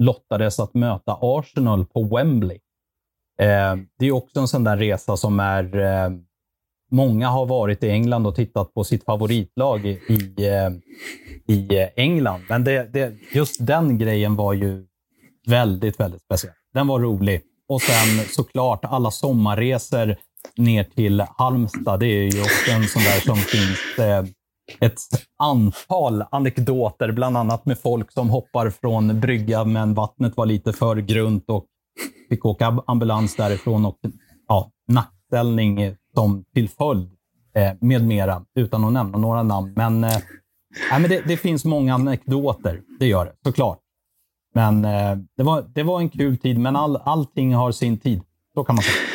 lottades att möta Arsenal på Wembley. Eh, det är också en sån där resa som är eh, Många har varit i England och tittat på sitt favoritlag i, i, eh, i England. Men det, det, just den grejen var ju väldigt, väldigt speciell. Den var rolig. Och sen såklart alla sommarresor ner till Halmstad. Det är ju också en sån där som finns eh, ett antal anekdoter, bland annat med folk som hoppar från brygga men vattnet var lite för grunt och fick åka ambulans därifrån och ja, nackställning som till följd eh, med mera, utan att nämna några namn. Men, eh, nej, men det, det, finns många anekdoter, det gör det såklart. Men eh, det, var, det var en kul tid, men all, allting har sin tid. Så kan man säga.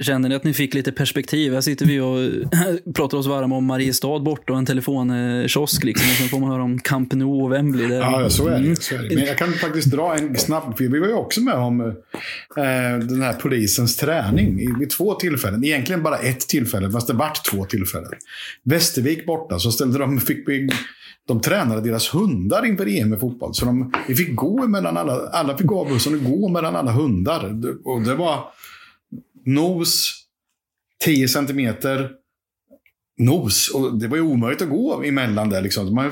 Känner ni att ni fick lite perspektiv? Här sitter vi och pratar oss varma om Mariestad borta och en telefonkiosk. Liksom. Och sen får man höra om Camp Nou och Wembley. Det... Ja, så är, det, mm. så är det. Men jag kan faktiskt dra en snabb... För vi var ju också med om eh, den här polisens träning vid två tillfällen. Egentligen bara ett tillfälle, fast det vart två tillfällen. Västervik borta, så ställde de... Fick vi, de tränade deras hundar inför EM i fotboll. Så de, vi fick gå mellan alla... Alla fick gå av bussen och gå mellan alla hundar. Och det var nos, 10 centimeter nos. Och det var ju omöjligt att gå emellan där. Liksom. Man,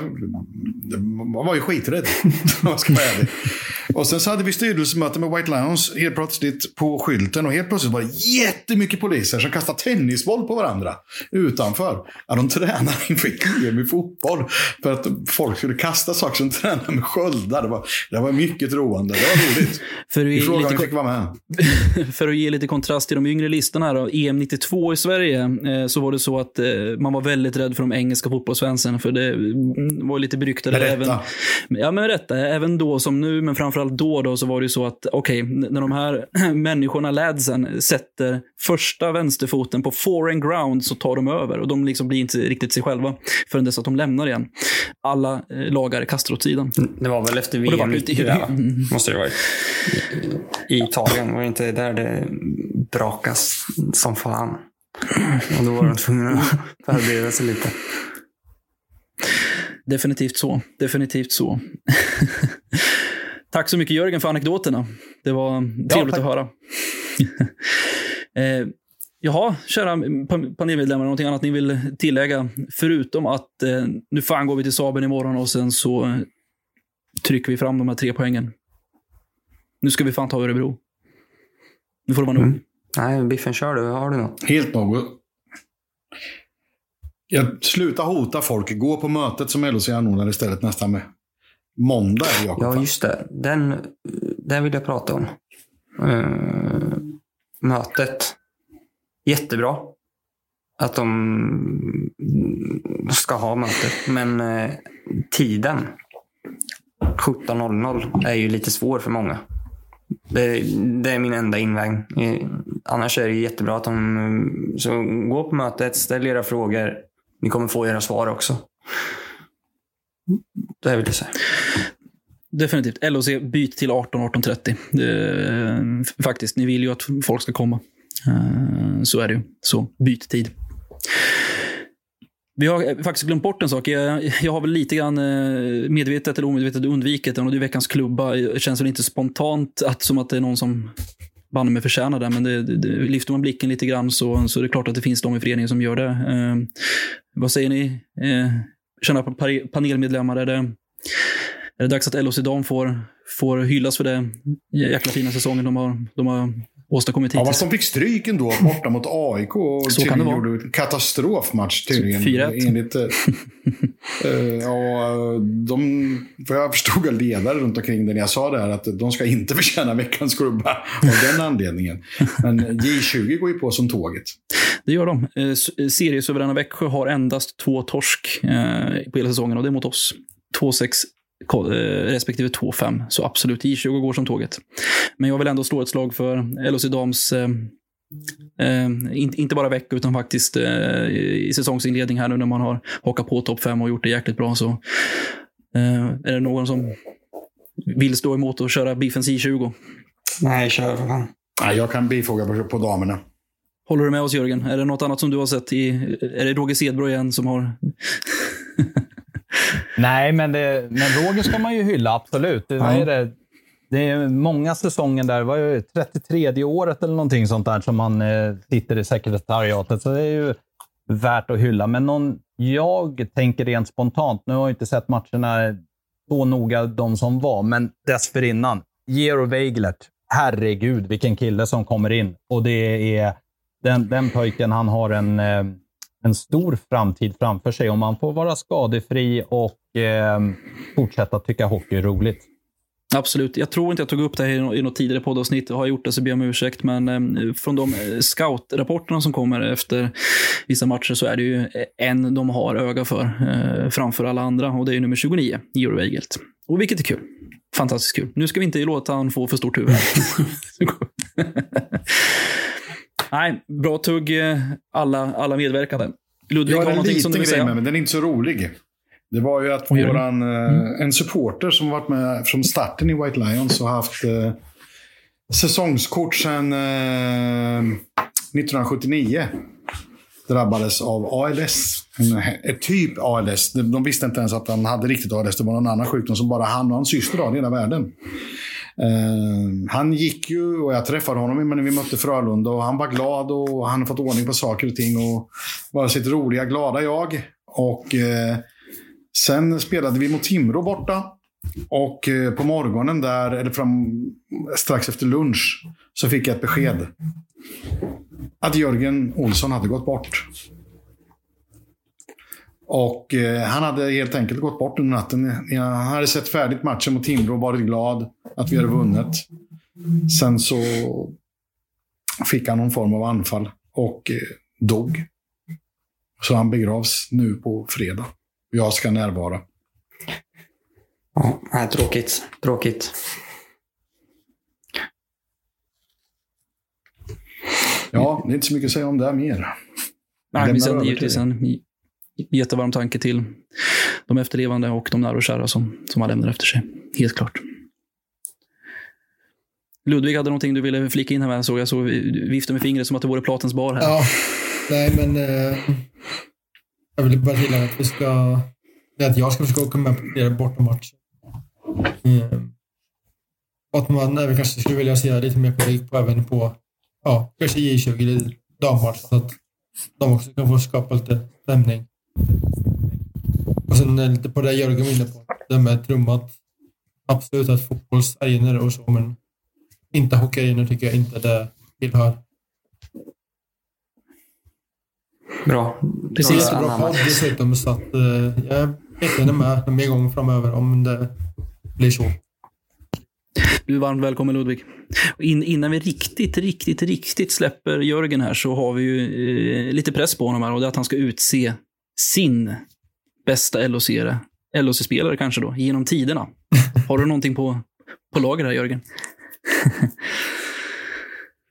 man var ju skiträdd, ska vara ärlig. Och sen så hade vi styrelsemöte med White Lions helt plötsligt på skylten. Och helt plötsligt var det jättemycket poliser som kastade tennisboll på varandra utanför. Ja, de tränade inför EM i fotboll för att folk skulle kasta saker som tränade med sköldar. Det var, det var mycket roande. Det var roligt. För vi frågade fick vara med. för att ge lite kontrast till de yngre listorna här. Då, EM 92 i Sverige eh, så var det så att eh, man var väldigt rädd för de engelska fotbollssvenskarna. För det var lite beryktade. Med rätta. Även, ja, med rätta. Även då som nu, men framförallt då, då så var det ju så att okej, okay, när de här människorna, ladsen, sätter första vänsterfoten på foreign ground så tar de över och de liksom blir inte riktigt sig själva förrän dess att de lämnar igen. Alla eh, lagar kastar åt sidan. Det var väl efter VM 94, mm. måste det varit. I Italien, var det inte där det brakas som fan? Och då var de tvungna att förbereda sig lite. Definitivt så. Definitivt så. Tack så mycket Jörgen för anekdoterna. Det var trevligt ja, att höra. eh, jaha, kära panelmedlemmar, någonting annat ni vill tillägga? Förutom att eh, nu fan går vi till Saben imorgon och sen så eh, trycker vi fram de här tre poängen. Nu ska vi fan ta Örebro. Nu får det vara nog. Mm. Nej, Biffen kör du. Har du något? Helt något. Jag sluta hota folk. Gå på mötet som LOC anordnar istället nästa med måndag. Jakob, Ja, just det. Den, den vill jag prata om. Eh, mötet. Jättebra att de ska ha mötet. Men eh, tiden 17.00 är ju lite svår för många. Det, det är min enda invändning. Annars är det ju jättebra att de... Så gå på mötet, ställ era frågor. Ni kommer få era svar också. Det vill jag säga. Definitivt. LOC, byt till 18-18.30. Eh, Faktiskt, ni vill ju att folk ska komma. Eh, Så är det ju. Så byt tid. Vi har faktiskt glömt bort en sak. Jag, jag har väl lite grann eh, medvetet eller omedvetet undvikit den och det är veckans klubba. Det känns väl inte spontant att, som att det är någon som banne mig förtjänar det, men det, det, lyfter man blicken lite grann så, så är det klart att det finns de i föreningen som gör det. Eh, vad säger ni? Eh, kära panelmedlemmar, är det, är det dags att LHC Dam får, får hyllas för det jäkla fina säsongen de har, de har åstadkommit Ja, hittills? fast de fick stryk ändå borta mot AIK och Så kan det vara. gjorde katastrofmatch tydligen. 4-1. Enligt, eh, eh, ja, de, för jag förstod av ledare runt omkring det när jag sa det här att de ska inte förtjäna veckans klubba av den anledningen. Men J20 går ju på som tåget. Det gör de. Eh, s- Seriesuveräna Växjö har endast två torsk eh, på hela säsongen och det är mot oss. 2-6 ko- eh, respektive 2-5. Så absolut, J20 går som tåget. Men jag vill ändå slå ett slag för LHC Dams eh, Eh, in, inte bara Växjö, utan faktiskt eh, i säsongsinledning här nu när man har hakat på topp 5 och gjort det jäkligt bra. Så, eh, är det någon som vill stå emot och köra Biffens J20? Nej, kör för fan. Nej, jag kan bifoga på, på damerna. Håller du med oss Jörgen? Är det något annat som du har sett i... Är det Roger Sedbro igen som har... Nej, men, det, men Roger ska man ju hylla, absolut. Det, vad är det? det är många säsonger där, vad är det, 33 året eller någonting sånt där som man eh, sitter i sekretariatet. Så det är ju värt att hylla. Men någon, jag tänker rent spontant, nu har jag inte sett matcherna så noga, de som var, men dessförinnan. Georg Weiglet, herregud vilken kille som kommer in. Och det är den, den pojken, han har en, eh, en stor framtid framför sig om man får vara skadefri och eh, fortsätta tycka hockey är roligt. Absolut. Jag tror inte jag tog upp det här i nå- i något tidigare poddavsnitt. Har jag gjort det så ber jag om ursäkt. Men eh, från de eh, scoutrapporterna som kommer efter vissa matcher så är det ju en de har öga för eh, framför alla andra. Och det är nummer 29, Georg Weigelt. Och vilket är kul. Fantastiskt kul. Nu ska vi inte låta han få för stort huvud. Nej, bra tugg eh, alla, alla medverkande. Ludvig, har en någonting som du vill säga? med, men den är inte så rolig. Det var ju att våran, eh, en supporter som varit med från starten i White Lions och haft eh, säsongskort sedan eh, 1979 drabbades av ALS. En, ett typ ALS. De, de visste inte ens att han hade riktigt ALS. Det var någon annan sjukdom som bara han och hans syster har i hela världen. Ehm, han gick ju och jag träffade honom när vi mötte Frölunda och han var glad och han har fått ordning på saker och ting och var sitt roliga, glada jag. Och eh, sen spelade vi mot Timrå borta. Och eh, på morgonen där, eller fram, strax efter lunch, så fick jag ett besked. Att Jörgen Olsson hade gått bort. Och eh, han hade helt enkelt gått bort under natten. Han hade sett färdigt matchen mot Timrå och varit glad att vi hade vunnit. Sen så fick han någon form av anfall och eh, dog. Så han begravs nu på fredag. Jag ska närvara. Ja, tråkigt. Tråkigt. Ja, det är inte så mycket att säga om det här mer. Nej, sänder över givetvis en jättevarm tanke till de efterlevande och de nära och kära som, som han lämnar efter sig. Helt klart. Ludvig hade någonting du ville flika in här med. Såg jag så viftade med fingret som att det vore Platens bar här. Ja, nej men eh, jag vill bara tillägga att vi ska, det är att jag ska försöka åka med på flera bortamatcher. Mm. Att man även kanske skulle vilja se lite mer publik på även på, ja, kanske J20 eller dammatch så att de också kan få skapa lite stämning. Och sen eh, lite på det Jörgen var inne på, det med trummat. Absolut att fotbollsarenor och så, men inte hockeyarenor tycker jag inte det tillhör. Bra. Precis. Det är bra podd dessutom, så att, eh, jag är jättegärna med mer gång framöver om det blir så. Du är varmt välkommen Ludvig. In, innan vi riktigt, riktigt, riktigt släpper Jörgen här så har vi ju eh, lite press på honom här och det är att han ska utse sin bästa. LOC-spelare kanske då, genom tiderna. Har du någonting på, på lager här Jörgen?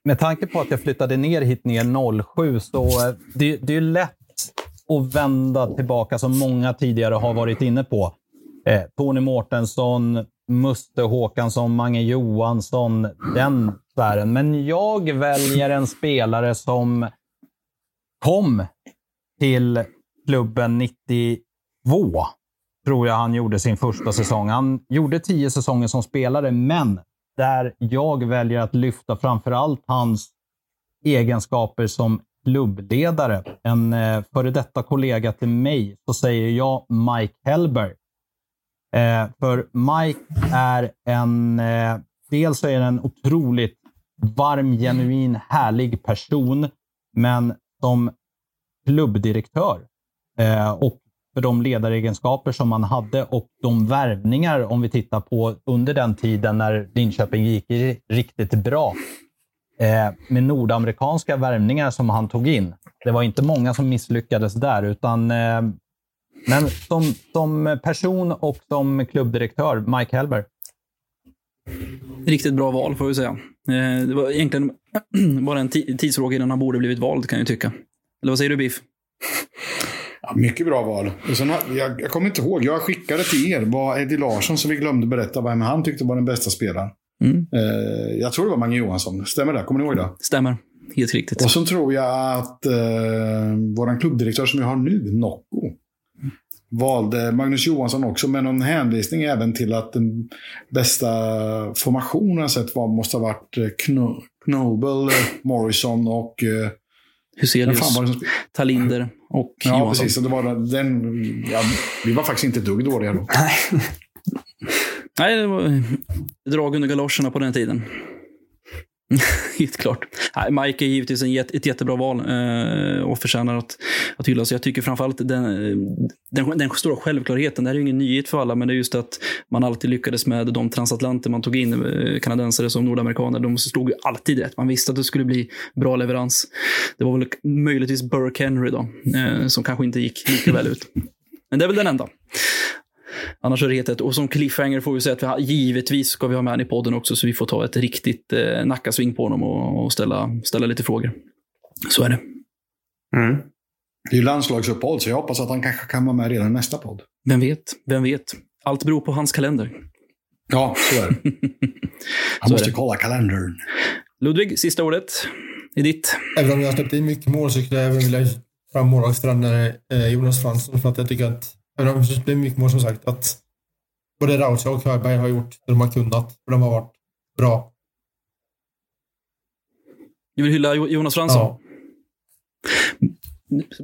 Med tanke på att jag flyttade ner hit ner 07 så eh, det, det är lätt att vända tillbaka som många tidigare har varit inne på. Eh, Tony Mårtensson, Muste Håkansson, Mange Johansson, den sfären. Men jag väljer en spelare som kom till klubben 92, tror jag han gjorde sin första säsong. Han gjorde tio säsonger som spelare, men där jag väljer att lyfta framför allt hans egenskaper som klubbledare. En eh, före detta kollega till mig så säger jag Mike Hellberg. Eh, för Mike är en, eh, dels är en otroligt varm, genuin, härlig person, men som klubbdirektör Eh, och för de ledaregenskaper som man hade och de värvningar, om vi tittar på under den tiden när Linköping gick riktigt bra, eh, med nordamerikanska värvningar som han tog in. Det var inte många som misslyckades där, utan eh, men som, som person och som klubbdirektör, Mike Hellberg. Riktigt bra val får vi säga. Det var egentligen bara en tidsfråga innan han borde blivit vald kan jag tycka. Eller vad säger du Biff? Ja, mycket bra val. sen, jag, jag kommer inte ihåg, jag skickade till er vad Eddie Larsson, som vi glömde berätta vem han tyckte var den bästa spelaren. Mm. Eh, jag tror det var Mange Johansson. Stämmer det? Kommer ni ihåg det? Stämmer. Helt riktigt. Och så tror jag att eh, vår klubbdirektör som vi har nu, Nocco, valde Magnus Johansson också med någon hänvisning även till att den bästa formationen jag sett var, måste ha varit Kno Knobel, Morrison och eh, Huselius, Talinder och ja, Johansson. precis. det var den, ja, vi var faktiskt inte ett dugg dåliga då. Nej. Nej, det var drag under galoscherna på den tiden. Helt klart. Nej, Mike är givetvis en, ett jättebra val eh, och förtjänar att, att hyllas. Jag tycker framförallt den, den, den stora självklarheten, det här är ju ingen nyhet för alla, men det är just att man alltid lyckades med de transatlanter man tog in, eh, kanadensare som nordamerikaner. De slog ju alltid rätt. Man visste att det skulle bli bra leverans. Det var väl möjligtvis Burke Henry då, eh, som kanske inte gick lika väl ut. Men det är väl den enda. Annars är det helt Och som cliffhanger får vi säga att vi har, givetvis ska vi ha med honom i podden också, så vi får ta ett riktigt eh, nackasving på honom och, och, ställa, ställa lite frågor. Så är det. Mm. Det är ju landslagsuppehåll, så jag hoppas att han kanske kan vara med redan nästa podd. Vem vet? Vem vet? Allt beror på hans kalender. Ja, så är det. Han måste det. kolla kalendern. Ludvig, sista ordet är ditt. Även om jag har släppt in mycket mål så skulle jag även vilja fram målvaktstränare eh, Jonas Fransson för att jag tycker att det är mycket mål som sagt att både Raucha och Högberg har gjort det de har kunnat. För de har varit bra. Du vill hylla Jonas Fransson? Ja.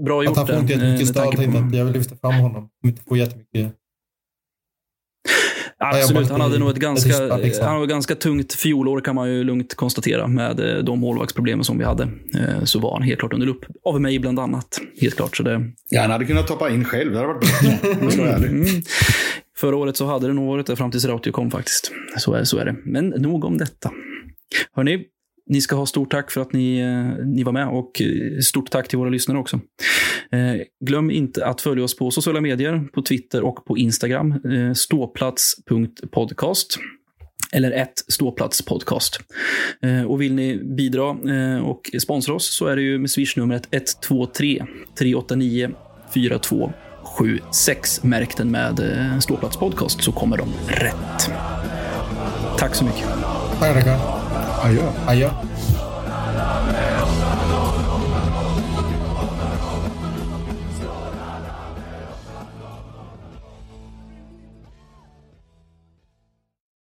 Bra gjort. Att han får inte jättemycket stöd. Tänkte att jag vill lyfta fram honom. Om inte får jättemycket Absolut, han hade nog ett ganska, liksom. han var ganska tungt fjolår kan man ju lugnt konstatera med eh, de målvaktsproblemen som vi hade. Eh, så var han helt klart under lupp. Av mig bland annat. Helt klart. Så det... Ja, han hade kunnat toppa in själv. Det hade varit bra. mm. Förra året så hade det nog varit det fram tills Rautio kom faktiskt. Så är, så är det. Men nog om detta. Hörni, ni ska ha stort tack för att ni, eh, ni var med och eh, stort tack till våra lyssnare också. Eh, glöm inte att följa oss på sociala medier, på Twitter och på Instagram. Eh, ståplats.podcast eller ett ståplatspodcast. Och vill ni bidra och sponsra oss så är det ju med swishnumret 123 389 4276. Märk den med ståplatspodcast så kommer de rätt. Tack så mycket. Tackar, 哎呀，哎呀。